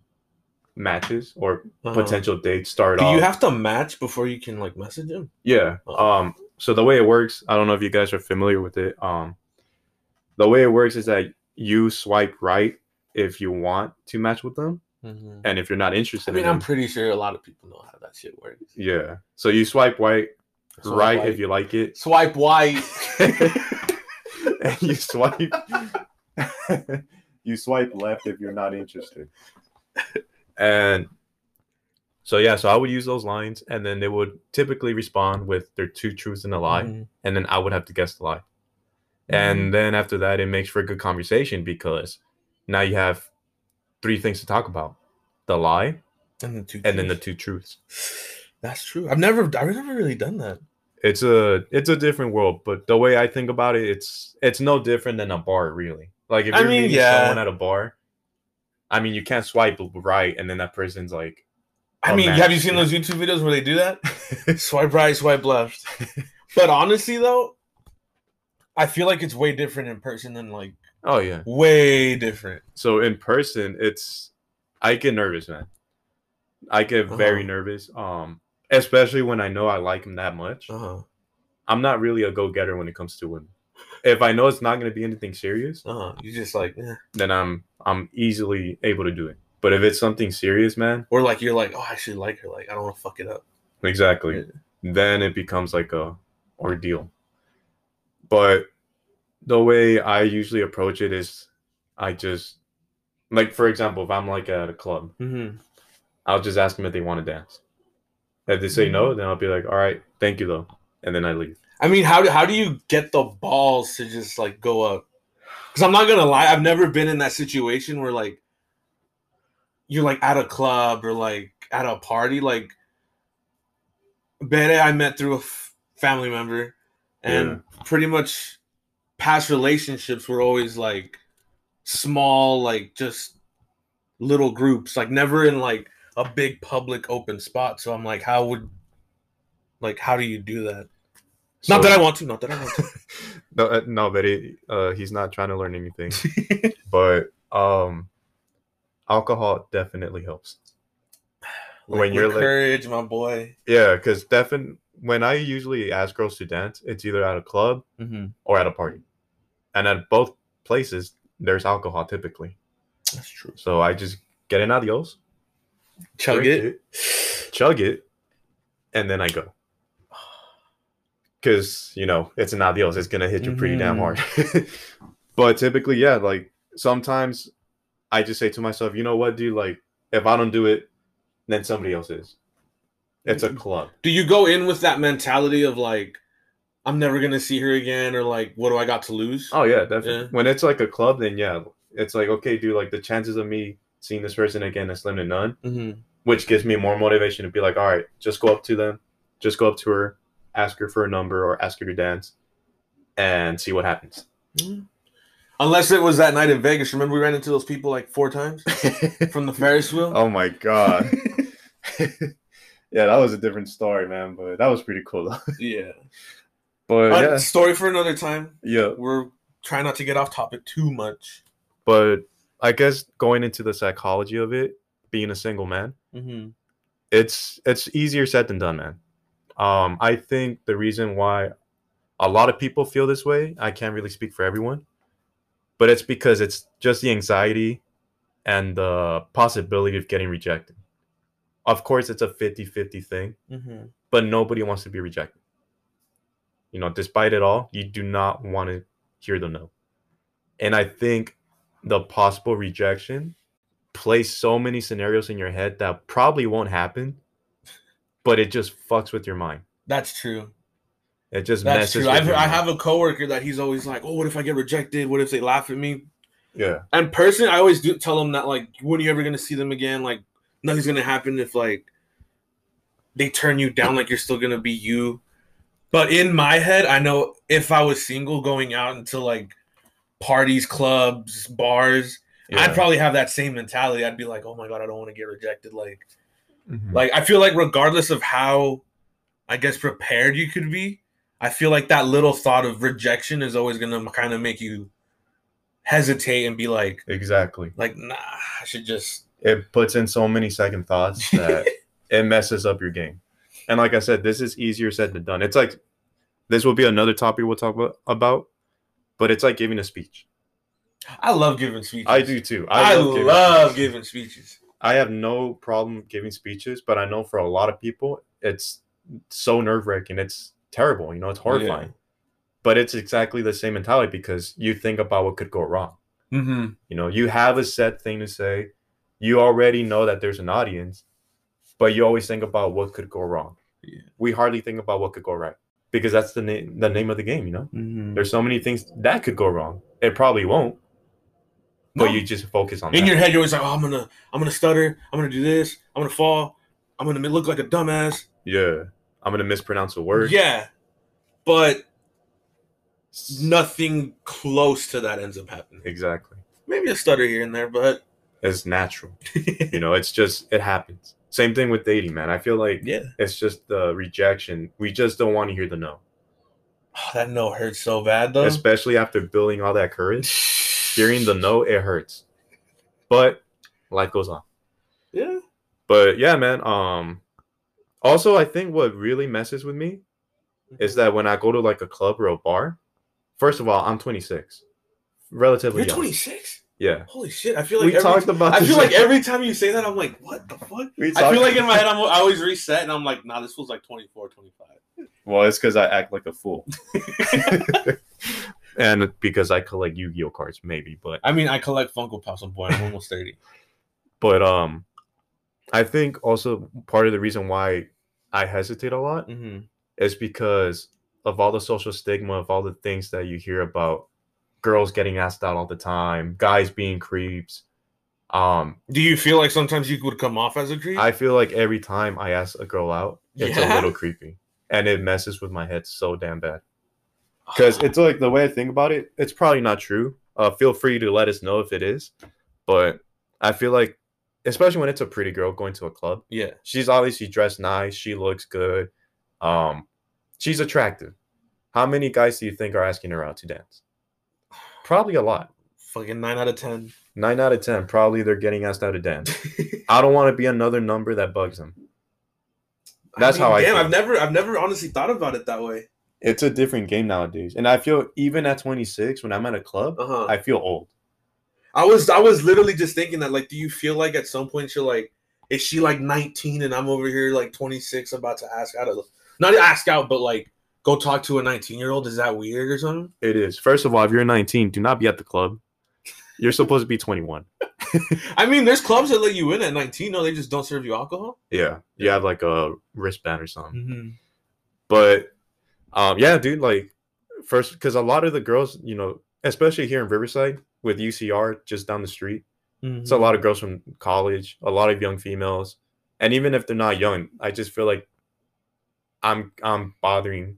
matches or Uh-huh. potential dates start Do off. you have to match before you can like message them? Yeah. Oh. Um. So the way it works, I don't know if you guys are familiar with it. Um, the way it works is that you swipe right if you want to match with them, and if you're not interested, I mean, in I'm them, pretty sure a lot of people know how that shit works. yeah. So you swipe right, Swipe right white. if you like it, Swipe white. and you swipe you swipe left if you're not interested and so yeah so i would use those lines and then they would typically respond with their two truths and a lie Mhm. and then i would have to guess the lie Mm-hmm. and then after that it makes for a good conversation because now you have three things to talk about the lie and then two. and then the two truths That's true. I've never, I've never really done that. it's a it's a different world but the way i think about it it's it's no different than a bar really like if I you're mean, meeting yeah. someone at a bar i mean you can't swipe right and then that person's like I mean, have you seen those YouTube videos where they do that? swipe right, swipe left. But honestly, though, I feel like it's way different in person than like oh yeah way different. so in person it's i get nervous man i get very Uh-huh. nervous um especially when i know i like him that much Uh huh. i'm not really a go-getter when it comes to women if i know it's not going to be anything serious Uh huh. You just like, eh. then i'm i'm easily able to do it but if it's something serious man or like you're like, oh, I actually like her. Like, I don't want to fuck it up. Exactly. Yeah. Then it becomes like a ordeal. But the way I usually approach it is I just like for example, if I'm like at a club, Mm-hmm. I'll just ask them if they want to dance. If they say no, mm-hmm. then I'll be like, "All right, thank you though." And then I leave. I mean, how do how do you get the balls to just like go up? Because I'm not gonna lie, I've never been in that situation where like you're like at a club or like at a party. Like Bere, I met through a f- family member, and pretty much past relationships were always like small, like just little groups, like never in like a big public open spot. So I'm like, how would like how do you do that? not that I want to. Not that I want to. no, uh, no, but he, uh, he's not trying to learn anything. but um, alcohol definitely helps. Like, When you're with like- courage, my boy. Yeah, because defin when I usually ask girls to dance, it's either at a club Mm-hmm. or at a party. And at both places, there's alcohol typically. That's true. So I just get an adios, Chug drink it. chug it, and then I go. Because, you know, it's an adios. It's going to hit you pretty damn Mhm. hard. but typically, yeah, like sometimes I just say to myself, you know what, dude? Like, if I don't do it, then somebody else is. It's a club. Do you go in with that mentality of like, I'm never gonna see her again, or like, what do I got to lose? Oh yeah, definitely. Yeah. When it's like a club, then yeah, it's like okay, dude. Like the chances of me seeing this person again is slim to none, Mm-hmm. which gives me more motivation to be like, all right, just go up to them, just go up to her, ask her for a number or ask her to dance, and see what happens. Unless it was that night in Vegas. Remember we ran into those people like four times from the Ferris wheel. oh my god. yeah, that was a different story, man. But that was pretty cool. though. yeah. But Uh, yeah, Story for another time. yeah. We're trying not to get off topic too much. But I guess going into the psychology of it, being a single man. Mm-hmm. it's it's easier said than done, man. Um, I think the reason why a lot of people feel this way, I can't really speak for everyone, but it's because it's just the anxiety and the possibility of getting rejected. Of course, it's a 50-50 thing, Mm-hmm. but nobody wants to be rejected. You know, despite it all, you do not want to hear the no. And I think the possible rejection plays so many scenarios in your head that probably won't happen, but it just fucks with your mind. That's true. It just That's messes true. with I've, your I mind. have a coworker that he's always like, "Oh, what if I get rejected? What if they laugh at me?" yeah. And personally, I always do tell them that like, when are you ever gonna see them again? Like, nothing's gonna happen if like they turn you down like you're still gonna be you. But in my head, I know if I was single going out into like parties, clubs, bars, Yeah. I'd probably have that same mentality. I'd be like, "Oh my god, I don't want to get rejected." Like, Mhm. like I feel like regardless of how, I guess prepared you could be, I feel like that little thought of rejection is always gonna kind of make you hesitate and be like, exactly. like, nah, I should just. It puts in so many second thoughts that it messes up your game. And like I said, this is easier said than done. It's like this will be another topic we'll talk about, about but it's like giving a speech. I love giving speeches. I do too. I, love giving love speeches. giving speeches. I have no problem giving speeches, but I know for a lot of people, it's so nerve wracking. It's terrible. You know, it's horrifying. But it's exactly the same mentality because you think about what could go wrong. Mm-hmm. You know, you have a set thing to say. You already know that there's an audience, but you always think about what could go wrong. Yeah. We hardly think about what could go right because that's the name the name of the game. You know, Mm-hmm. there's so many things that could go wrong. It probably won't, but No. you just focus on in that. your head, you're always like, "Oh, I'm gonna, I'm gonna stutter. I'm gonna do this. I'm gonna fall. I'm gonna look like a dumbass." yeah, I'm gonna mispronounce a word. Yeah, but nothing close to that ends up happening. exactly. Maybe a stutter here and there, but It's natural. you know, it's just it happens. Same thing with dating, man. I feel like yeah, it's just the rejection. We just don't want to hear the no, oh, that no hurts so bad though. especially after building all that courage. Hearing the no, it hurts. But life goes on. yeah, But yeah, man. Um. Also, I think what really messes with me is that when I go to like a club or a bar, first of all, I'm 26, relatively you're young. 26. Yeah, Holy shit! I feel like we every, talked about. I this feel like every time you say that, I'm like, what the fuck? we I feel like in my head, I'm I always reset, and I'm like, nah, this feels like 24, 25. Well, it's because I act like a fool, and because I collect Yu-Gi-Oh cards, maybe. But I mean, I collect Funko Pops. I'm boy. I'm almost 30. but um, I think also part of the reason why I hesitate a lot Mm-hmm. is because of all the social stigma of all the things that you hear about girls getting asked out all the time, guys being creeps. Um, Do you feel like sometimes you would come off as a creep? I feel like every time I ask a girl out, it's a little creepy, and it messes with my head so damn bad. because it's like the way I think about it, it's probably not true. Uh, feel free to let us know if it is, but I feel like, especially when it's a pretty girl going to a club, yeah. she's obviously dressed nice, she looks good, um, she's attractive. How many guys do you think are asking her out to dance? Probably a lot. Fucking nine out of ten. Nine out of ten, probably they're getting asked out of dance. I don't want to be another number that bugs them. That's how I Damn, feel. I've never, I've never honestly thought about it that way. It's a different game nowadays, and I feel even at 26, when I'm at a club, Uh huh. I feel old. I was, I was literally just thinking that. Like, do you feel like at some point you're like, is she like 19 and I'm over here like 26, about to ask out of, not ask out, but like go talk to a 19 year old? Is that weird or something? It is. First of all, if you're 19, do not be at the club. You're supposed to be 21. I mean, there's clubs that let you in at 19. No, they just don't serve you alcohol. Yeah, you have like a wristband or something. Mm-hmm. But um, yeah, dude, like first because a lot of the girls, you know, especially here in Riverside with UCR just down the street, it's a lot of girls from college, a lot of young females, and even if they're not young, I just feel like I'm I'm bothering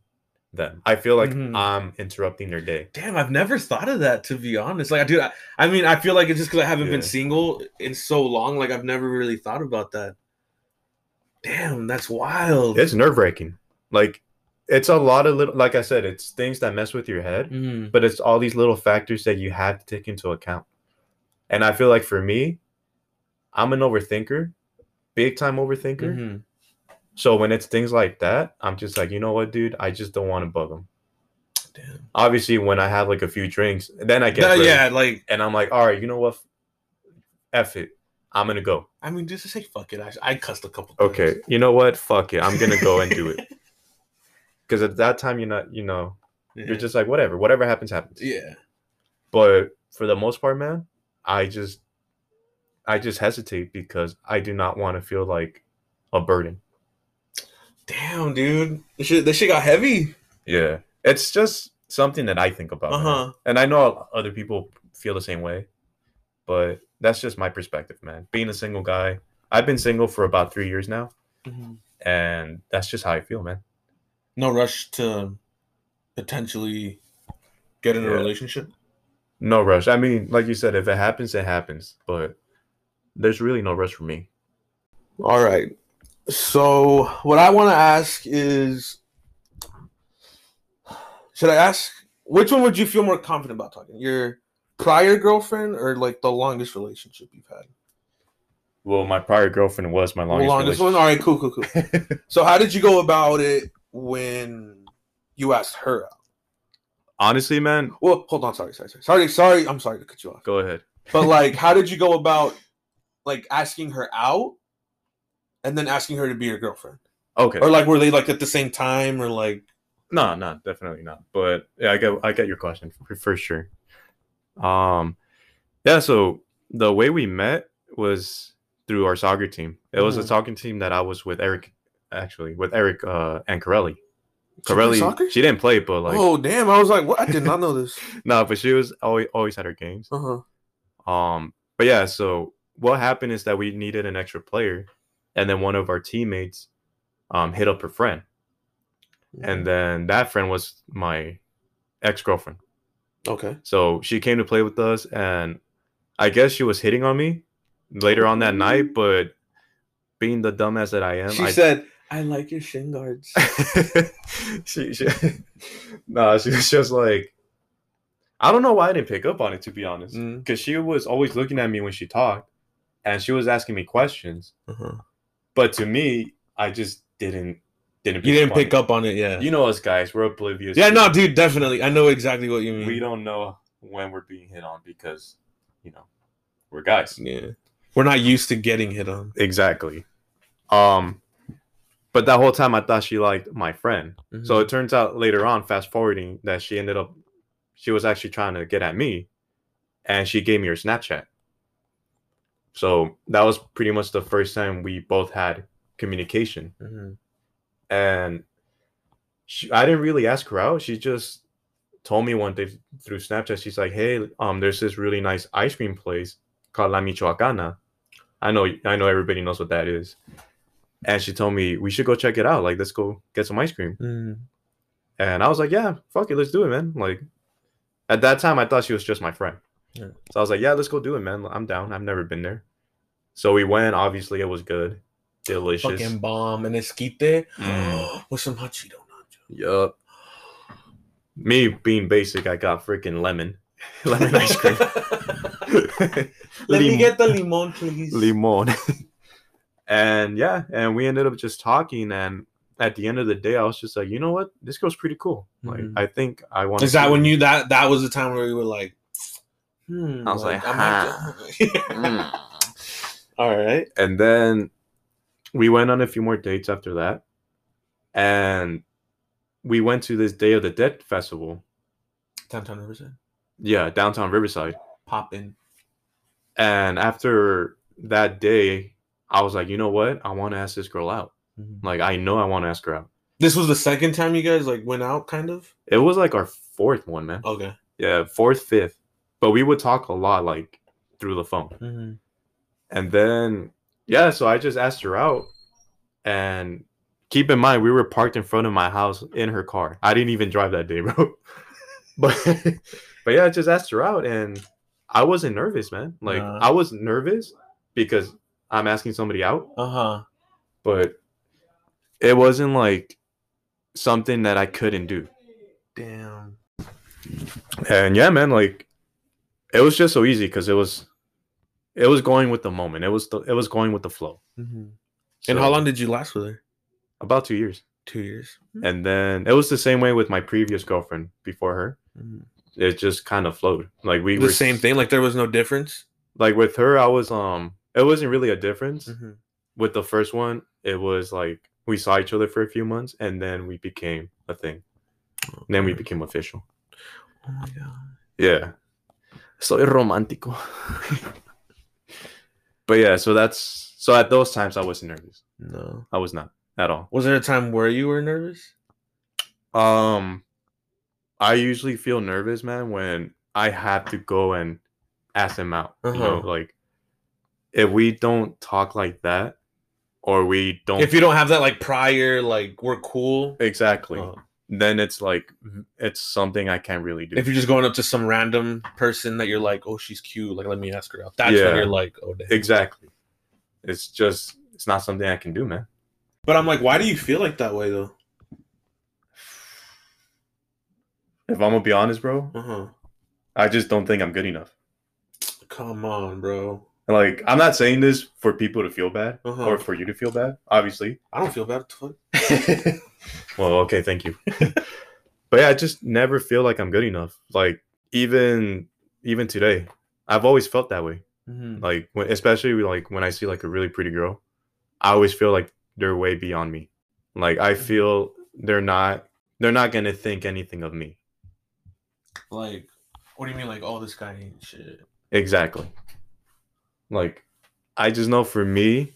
them. I feel like Mhm. I'm interrupting their day. Damn, I've never thought of that to be honest. Like, dude, I, I mean, I feel like it's just because I haven't been single in so long. Like, I've never really thought about that. Damn, that's wild. It's nerve wracking. Like it's a lot of little, like I said, it's things that mess with your head. Mhm. but it's all these little factors that you have to take into account. And I feel like for me, I'm an overthinker, big time overthinker. Mhm. So when it's things like that, I'm just like, you know what, dude, I just don't want to bug them. Damn. Obviously, when I have like a few drinks, then I get Yeah, yeah, like and I'm like, all right, you know what, f it, I'm gonna go. I mean, just to say fuck it. I, I cussed a couple. Times. Okay, you know what, fuck it, I'm gonna go and do it. Because at that time, you're not, you know, yeah. you're just like, whatever, whatever happens, happens. yeah. but for the most part man i just i just hesitate because i do not want to feel like a burden Damn, dude, this shit, this shit got heavy. yeah it's just something that i think about Uh man. huh. and i know other people feel the same way but that's just my perspective man being a single guy i've been single for about three years now and that's just how I feel, man. No rush to potentially get in a relationship. No rush. I mean, like you said, if it happens, it happens. But there's really no rush for me. All right. So what I want to ask is, should I ask which one would you feel more confident about talking? Your prior girlfriend or like the longest relationship you've had? Well, my prior girlfriend was my longest. longest one. All right, cool, cool, cool. So how did you go about it when you asked her out? Honestly, man, Well, hold on. Sorry, sorry, sorry, sorry, sorry. I'm sorry to cut you off. go ahead. But like, how did you go about like asking her out, and then asking her to be your girlfriend, Okay. or like were they like at the same time, or like? No, no, definitely not. But yeah, I get I get your question for, for sure. Um yeah, so the way we met was through our soccer team. It was a Mhm. soccer team that I was with Eric actually, with Eric uh and Corelli. She Corelli soccer? she didn't play, but like oh damn! I was like, what? I did not know this. no, but she was always always at her games. Uh huh. Um, but yeah, so what happened is that we needed an extra player, and then one of our teammates um hit up her friend, and then that friend was my ex girlfriend. okay. So she came to play with us, and I guess she was hitting on me later on that night. But being the dumbass that I am, She I, said, "I like your shin guards." she, she, no, she was just like, I don't know why I didn't pick up on it to be honest, Mm. because she was always looking at me when she talked, and she was asking me questions. uh-huh. But to me, I just didn't didn't. You didn't pick up on it, yeah. You know us guys, we're oblivious. yeah, no, dude, definitely. I know exactly what you mean. we don't know when we're being hit on because, you know, we're guys. Yeah, we're not used to getting hit on. Exactly. Um, but that whole time I thought she liked my friend. Mm-hmm. So it turns out later on, fast forwarding, that she ended up, she was actually trying to get at me, and she gave me her Snapchat. So that was pretty much the first time we both had communication, Mhm. and she, I didn't really ask her out. She just told me one day through Snapchat. She's like, "Hey, um, there's this really nice ice cream place called La Michoacana. I know, I know, everybody knows what that is." And she told me we should go check it out. Like, let's go get some ice cream. Mhm. And I was like, yeah, fuck it, let's do it, man. Like at that time I thought she was just my friend. Yeah. So I was like, yeah, let's go do it, man. I'm down. I've never been there. So we went, obviously it was good. Delicious. Fucking bomb and esquite Mm. with some hot Cheeto nacho. Yup. Me being basic, I got freaking lemon. lemon ice cream. Let me get the limon, please. limon. and yeah, and we ended up just talking and at the end of the day, I was just like, you know what? This girl's pretty cool. Like, Mhm. I think I want. Is that when you that that was the time where you were like, hmm, I was like, might do- All right. and then we went on a few more dates after that and we went to this day of the dead festival Downtown Riverside. yeah downtown riverside Pop in. and after that day i was like you know what i want to ask this girl out Mhm. like i know i want to ask her out This was the second time you guys like went out, kind of. it was like our fourth one man Okay. yeah fourth fifth but we would talk a lot like through the phone Mm-hmm. And then, yeah, so I just asked her out. And keep in mind, we were parked in front of my house in her car. I didn't even drive that day, bro. but, but yeah, I just asked her out. And I wasn't nervous, man. Like, Nah. I was nervous because I'm asking somebody out, Uh huh. but it wasn't like something that I couldn't do. Damn. And yeah, man, like, it was just so easy because it was. It was going with the moment. It was the, it was going with the flow. Mm-hmm. And how long did you last with her? About two years. Two years. And then it was the same way with my previous girlfriend before her. Mhm. It just kind of flowed. Like we were The were same thing. Like there was no difference. Like with her, I was um. It wasn't really a difference. Mm-hmm. With the first one, it was like we saw each other for a few months, and then we became a thing. And then we became official. Oh my god. Yeah. Soy romántico. but yeah, so that's so at those times I wasn't nervous. No. I was not at all. Was there a time where you were nervous? Um, I usually feel nervous, man, when I have to go and ask them out. You know, Uh-huh. like if we don't talk like that, or we don't If you don't have that like prior, like we're cool. exactly, uh, then it's like it's something I can't really do. if you're just going up to some random person that you're like, oh, she's cute, like let me ask her out. That's Yeah. when you're like, oh, damn. exactly, it's just it's not something I can do, man. But I'm like, why do you feel like that way though? If I'm gonna be honest, bro, Uh huh. I just don't think I'm good enough. Come on, bro. Like I'm not saying this for people to feel bad Uh-huh. or for you to feel bad, obviously. I don't feel bad. Well, okay, thank you. but yeah, I just never feel like I'm good enough. Like even even today, I've always felt that way. Mhm. Like when, especially like when I see like a really pretty girl, I always feel like they're way beyond me. Like I feel they're not they're not gonna think anything of me. Like, what do you mean? Like, oh, this guy ain't shit. Exactly. Like I just know for me,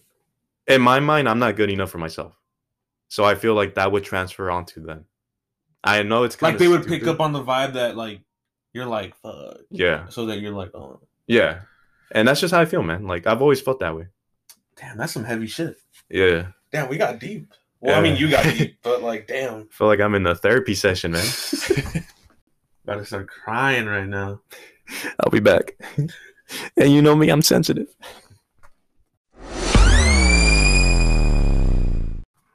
in my mind, I'm not good enough for myself. So I feel like that would transfer onto them. I know it's Like they would pick up on the vibe that like you're like fuck, Yeah. so that you're like, oh, Yeah. And that's just how I feel, man. Like I've always felt that way. damn, that's some heavy shit. Yeah. Damn, we got deep. Well, I mean, you got deep, but like, damn, I feel like I'm in a therapy session, man. about to start crying right now. I'll be back. and you know me, I'm sensitive.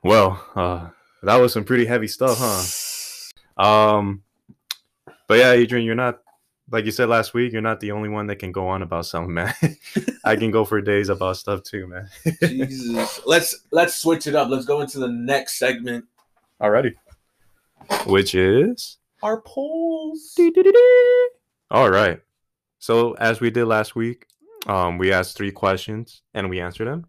Well, uh that was some pretty heavy stuff, huh? Um but yeah, Adrian, you're not like you said last week, you're not the only one that can go on about something, man. I can go for days about stuff too, man. Jesus, let's let's switch it up. Let's go into the next segment. Alrighty. Which is Our polls. All right. So as we did last week, um, we asked three questions and we answered them.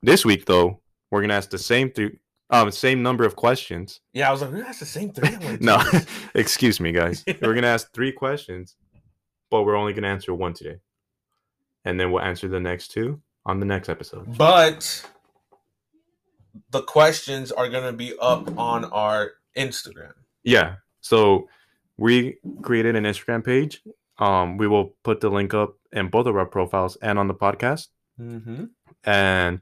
This week, though, we're gonna ask the same three, um, same number of questions. Yeah, I was like, that's the same three. Like, No, excuse me, guys. We're gonna ask three questions, but we're only gonna answer one today, and then we'll answer the next two on the next episode. but the questions are gonna be up on our Instagram. Yeah. So we created an Instagram page. Um, we will put the link up in both of our profiles and on the podcast. Mm-hmm. And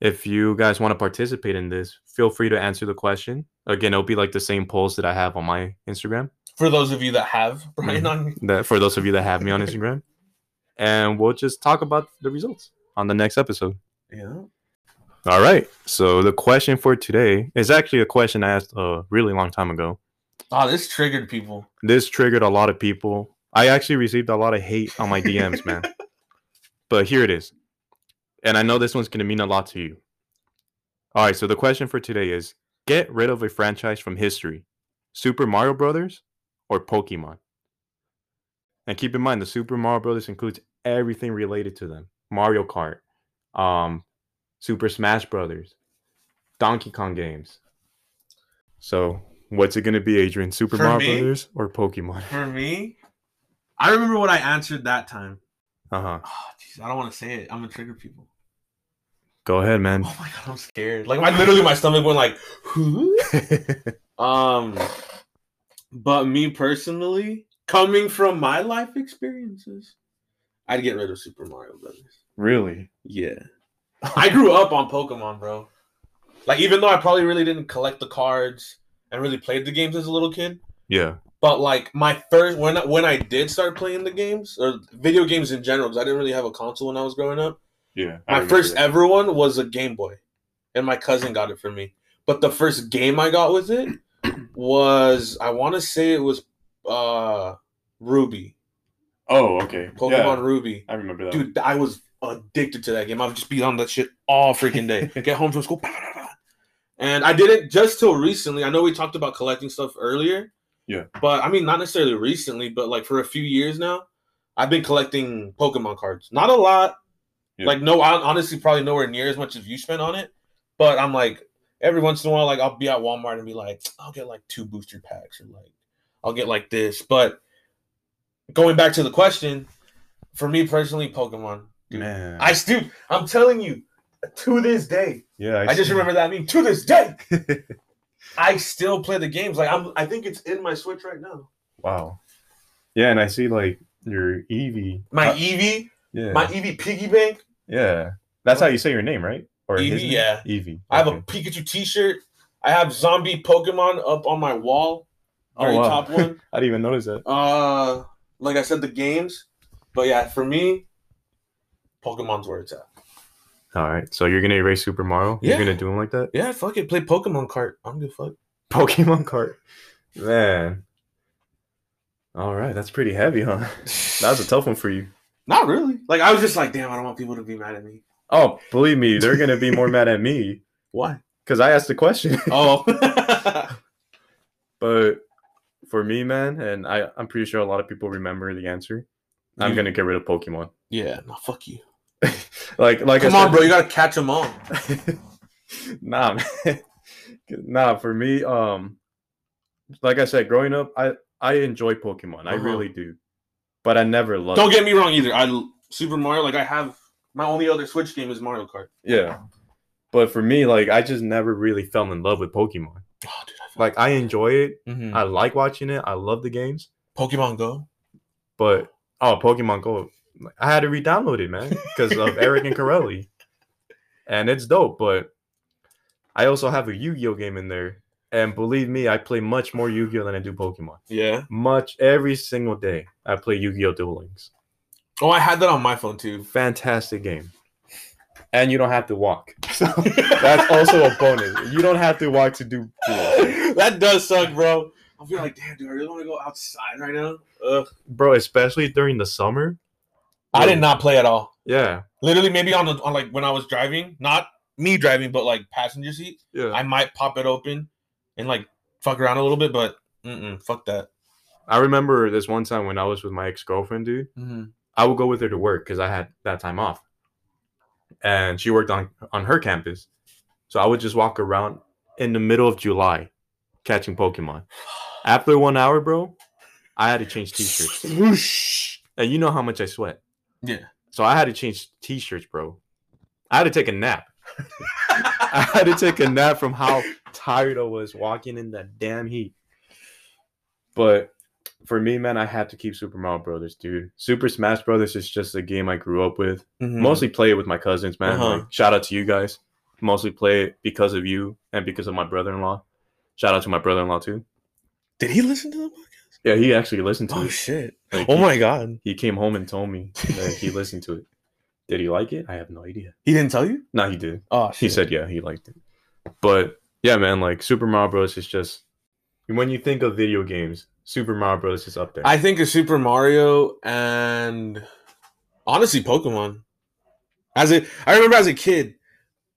if you guys want to participate in this, feel free to answer the question. Again, it'll be like the same polls that I have on my Instagram. For those of you that have Brian on, That for those of you that have me on Instagram, and we'll just talk about the results on the next episode. yeah. All right. So the question for today is actually a question I asked a really long time ago. Oh, this triggered people. This triggered a lot of people. I actually received a lot of hate on my DMs, man. But here it is. And I know this one's going to mean a lot to you. All right, so the question for today is get rid of a franchise from history. Super Mario Brothers or Pokemon? And keep in mind the Super Mario Brothers includes everything related to them. Mario Kart, um Super Smash Brothers, Donkey Kong games. So, what's it going to be, Adrian? Super For Mario me? Brothers or Pokemon? For me, I remember what I answered that time. Uh-huh. Oh, jeez, I don't want to say it. I'm gonna trigger people. Go ahead, man. Oh my god, I'm scared. Like, my literally, my stomach went like, um. But me personally, coming from my life experiences, I'd get rid of Super Mario Brothers. really? Yeah, I grew up on Pokemon, bro. Like, even though I probably really didn't collect the cards and really played the games as a little kid, Yeah. But like my first when I, when I did start playing the games or video games in general, because I didn't really have a console when I was growing up. Yeah. My first ever one was a Game Boy, and my cousin got it for me. But the first game I got with it was I want to say it was uh Ruby, Oh, okay. Pokemon Ruby. I remember that. Dude, I was addicted to that game. I would just be on that shit all freaking day. Get home from school, bah, bah, bah. and I did it just till recently. I know we talked about collecting stuff earlier. Yeah. but I mean not necessarily recently, but like for a few years now, I've been collecting Pokemon cards. Not a lot. Yeah. Like no, I honestly probably nowhere near as much as you spent on it. But I'm like every once in a while, like I'll be at Walmart and be like, I'll get like two booster packs or like I'll get like this. But going back to the question, for me personally, Pokemon. Dude, Man. I still, I'm telling you, to this day, yeah. I, just remember that I mean To this day, I still play the games. Like I'm, I think it's in my Switch right now. wow. Yeah, and I see like your Eevee. My Uh, Eevee, yeah. my Eevee piggy bank. yeah. That's how you say your name, right? Or Eevee, yeah. Eevee. I have a. Pikachu T-shirt. I have zombie Pokemon up on my wall. Oh, Very wow. top one. I didn't even notice that. Uh, like I said, the games. But yeah, for me, Pokemon's where it's at. All right. So you're gonna erase Super Mario? Yeah. You're gonna do him like that? Yeah, fuck it. Play Pokemon Cart. I'm gonna fuck. Pokemon Cart. Man. All right, that's pretty heavy, huh? That was a tough one for you. Not really. Like I was just like, damn, I don't want people to be mad at me. Oh, believe me, they're gonna be more mad at me Why? because I asked the question. Oh. but for me, man, and I, I'm pretty sure a lot of people remember the answer. I'm You- gonna get rid of Pokemon. yeah. No, fuck you. Like, like Come I said, on, bro. You gotta catch them all. nah, man. nah, for me, um, like I said, growing up, I I enjoy Pokemon. I Uh-huh. really do, but I never loved. Don't get me wrong either. I Super Mario. Like I have my only other Switch game is Mario Kart. Yeah, but for me, like I just never really fell in love with Pokemon. Oh, dude. I Like I enjoy it. Mhm. I like watching it. I love the games, Pokemon Go. but oh, Pokemon Go, I had to re-download it, man, because of Eric and Corelli, and it's dope. But I also have a Yu-Gi-Oh game in there, and believe me, I play much more Yu-Gi-Oh than I do Pokemon. Yeah. Much every single day, I play Yu-Gi-Oh Duel Links. Oh, I had that on my phone too. Fantastic game, and you don't have to walk. So that's also a bonus. You don't have to walk to do that does suck, bro. I feel like, damn, dude, I really want to go outside right now. Ugh. bro. Especially during the summer. I did not play at all. Yeah, Literally, maybe on the on like when I was driving, not me driving, but like passenger seat. yeah. I might pop it open and like fuck around a little bit, but mm-mm, fuck that. I remember this one time when I was with my ex girlfriend, dude. Mm-hmm. I would go with her to work because I had that time off, and she worked on on her campus. So I would just walk around in the middle of July, catching Pokemon. After one hour, bro, I had to change t-shirts, and you know how much I sweat. Yeah. So I had to change t-shirts, bro. I had to take a nap. I had to take a nap from how tired I was walking in that damn heat. But for me, man, I had to keep Super Mario Brothers, dude. Super Smash Brothers is just a game I grew up with. Mhm. Mostly play it with my cousins, man. Uh-huh. Like, shout out to you guys. Mostly play it because of you and because of my brother-in-law. Shout out to my brother-in-law too. Did he listen to the podcast? Yeah, he actually listened to Oh it. shit! Like, Oh he- my god! He came home and told me that he listened to it. Did he like it? I have no idea. He didn't tell you? No, he did. Oh He said yeah, he liked it. But yeah, man, like Super Mario Bros. is just when you think of video games, Super Mario Bros. is up there. I think of Super Mario and honestly Pokemon. As a, I remember as a kid,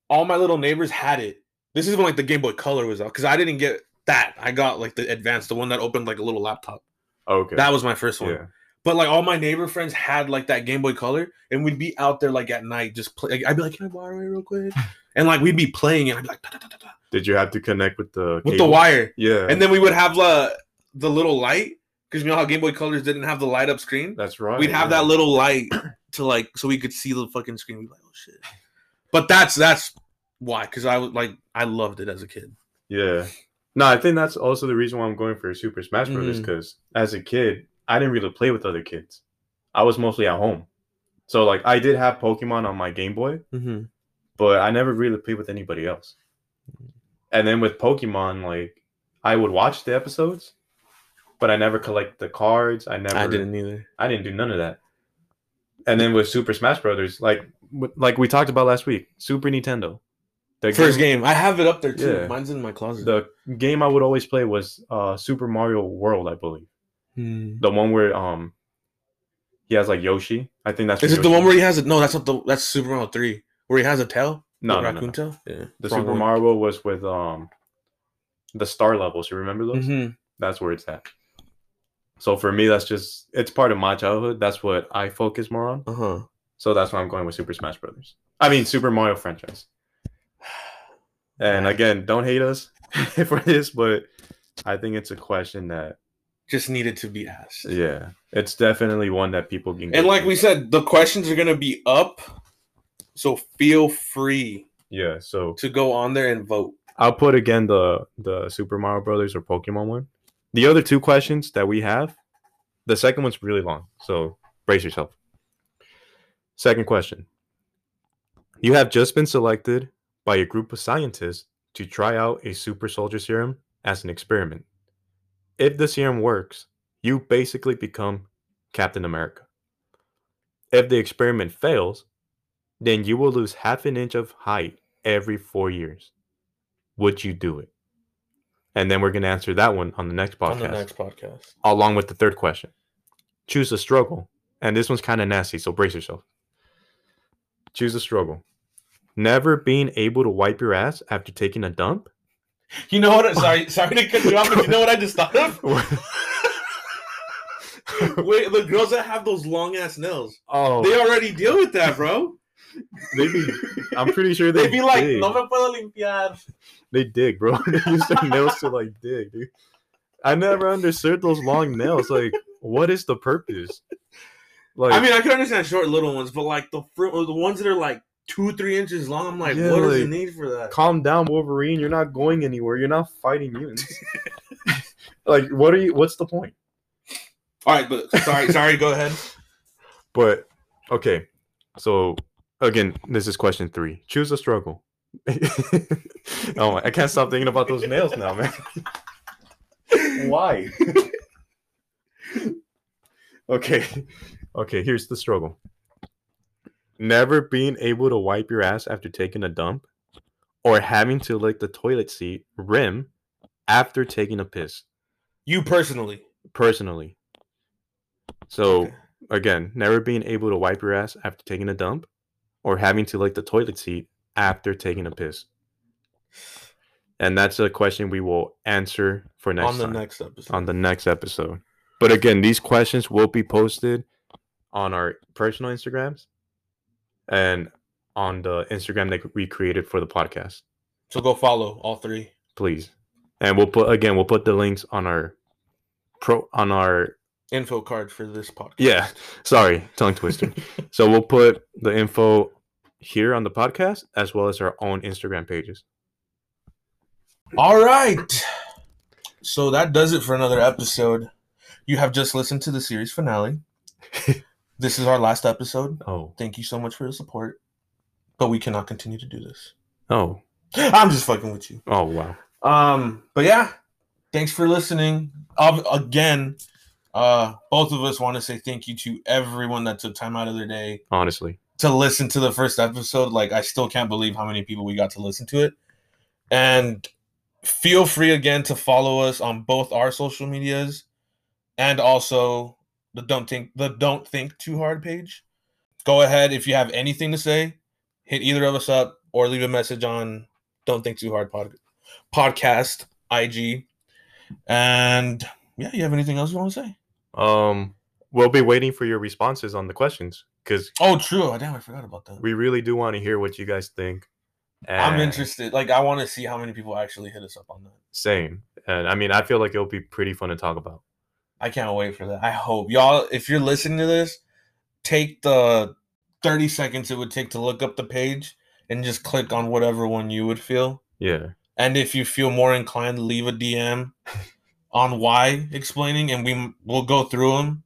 all my little neighbors had it. This is when like the Game Boy Color was out because I didn't get that. I got like the advanced, the one that opened like a little laptop. Oh, okay. That was my first one. yeah. But like all my neighbor friends had like that Game Boy Color, and we'd be out there like at night just play. I'd be like, "Can I borrow it real quick?" And like we'd be playing, and I'd be like, "Da, da, da, da, da," Did you have to connect with the with the wire, Yeah. and then we would have the the little light because you know how Game Boy Colors didn't have the light up screen. that's right. We'd have yeah. that little light to like so we could see the fucking screen. We'd be like, "Oh shit!" But that's that's why because I was like I loved it as a kid. Yeah. No, I think that's also the reason why I'm going for Super Smash Brothers Mhm. because as a kid, I didn't really play with other kids. I was mostly at home. So like I did have Pokemon on my Game Boy, Mm-hmm. but I never really played with anybody else. And then with Pokemon, like I would watch the episodes, but I never collect the cards. I never I didn't either. I didn't do none of that. And then with Super Smash Brothers, like like we talked about last week, Super Nintendo. The First game, I have it up there too. Yeah. Mine's in my closet. The game I would always play was uh Super Mario World, I believe. Hmm. The one where um he has like Yoshi. I think that's Is it the Yoshi- one where he has it? No, that's not the. That's Super Mario Three, where he has a tail. no, no, raccoon no. tail. Yeah, The Super one. Mario World was with um the star levels. You remember those? Mhm. That's where it's at. So for me, that's just it's part of my childhood. That's what I focus more on. Uh huh. So that's why I'm going with Super Smash Brothers. I mean Super Mario franchise. And again, don't hate us for this, but I think it's a question that Just needed to be asked. yeah, it's definitely one that people can. And like to. we said, the questions are gonna be up, so feel free yeah, so to go on there and vote. I'll put again the the Super Mario Brothers or Pokemon one. The other two questions that we have, the second one's really long, so brace yourself. Second question: You have just been selected by a group of scientists to try out a super soldier serum as an experiment. If the serum works, you basically become Captain America. If the experiment fails, then you will lose half an inch of height every four years. Would you do it? And then we're going to answer that one on the next podcast, On the next podcast. along with the third question. Choose a struggle. And this one's kind of nasty, so brace yourself. Choose a struggle. Never being able to wipe your ass after taking a dump. You know what? Sorry, sorry to cut you off, but you know what I just thought of? Wait, the girls that have those long ass nails, oh, they already deal with that, bro. they be, I'm pretty sure they They be like, dig. no me puedo limpiar. They dig, bro. they use their nails to like dig, dude. I never understood those long nails. Like, what is the purpose? Like, I mean, I can understand short little ones, but like the fr- the ones that are like two, three inches long, I'm like, Yeah, what is the need for that? calm down, Wolverine. You're not going anywhere. You're not fighting mutants. like, what are you? What's the point? All right, but sorry, sorry, go ahead. But okay, so again, this is question three. Choose a struggle. oh, I can't stop thinking about those nails now, man. Why? okay, okay. Here's the struggle. Never being able to wipe your ass after taking a dump, or having to lick the toilet seat rim after taking a piss. You personally. Personally. So again, never being able to wipe your ass after taking a dump, or having to lick the toilet seat after taking a piss. And that's a question we will answer for next on the time, next episode. on the next episode. But again, these questions will be posted on our personal Instagrams and on the Instagram that we created for the podcast. so go follow all three. Please. And we'll put again, we'll put the links on our pro on our Info card for this podcast. Yeah, sorry, tongue twister. so we'll put the info here on the podcast as well as our own Instagram pages. All right. So that does it for another episode. You have just listened to the series finale. this is our last episode. Oh, Thank you so much for the support. But we cannot continue to do this. oh, I'm just fucking with you. oh! Wow. Um, but yeah, thanks for listening. Um, again, uh, both of us want to say thank you to everyone that took time out of their day Honestly, to listen to the first episode. Like, I still can't believe how many people we got to listen to it. And feel free again to follow us on both our social medias and also the don't think the don't think too hard page. Go ahead if you have anything to say, hit either of us up or leave a message on don't think too hard pod, podcast IG. And yeah, you have anything else you want to say? um, we'll be waiting for your responses on the questions because Oh, true. Oh, damn, I forgot about that. we really do want to hear what you guys think. I'm interested. Like, I want to see how many people actually hit us up on that. Same, and I mean, I feel like it'll be pretty fun to talk about. I can't wait for that. I hope y'all, if you're listening to this, take the 30 seconds it would take to look up the page and just click on whatever one you would feel. Yeah, And if you feel more inclined, leave a DM on why explaining, and we will go through them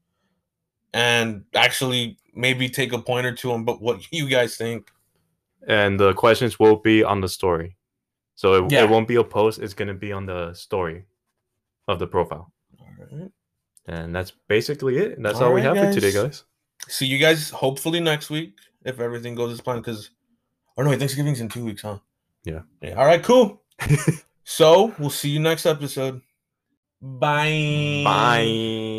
and actually maybe take a point or two on but what you guys think. and the questions will be on the story, so it, Yeah. it won't be a post. It's gonna be on the story of the profile. All right. And that's basically it. That's all, we Alright, have for today, guys. guys. See you guys hopefully next week if everything goes as planned. Because, or oh, no, Thanksgiving's in two weeks, huh? Yeah. Yeah. All right. Cool. so we'll see you next episode. Bye. Bye.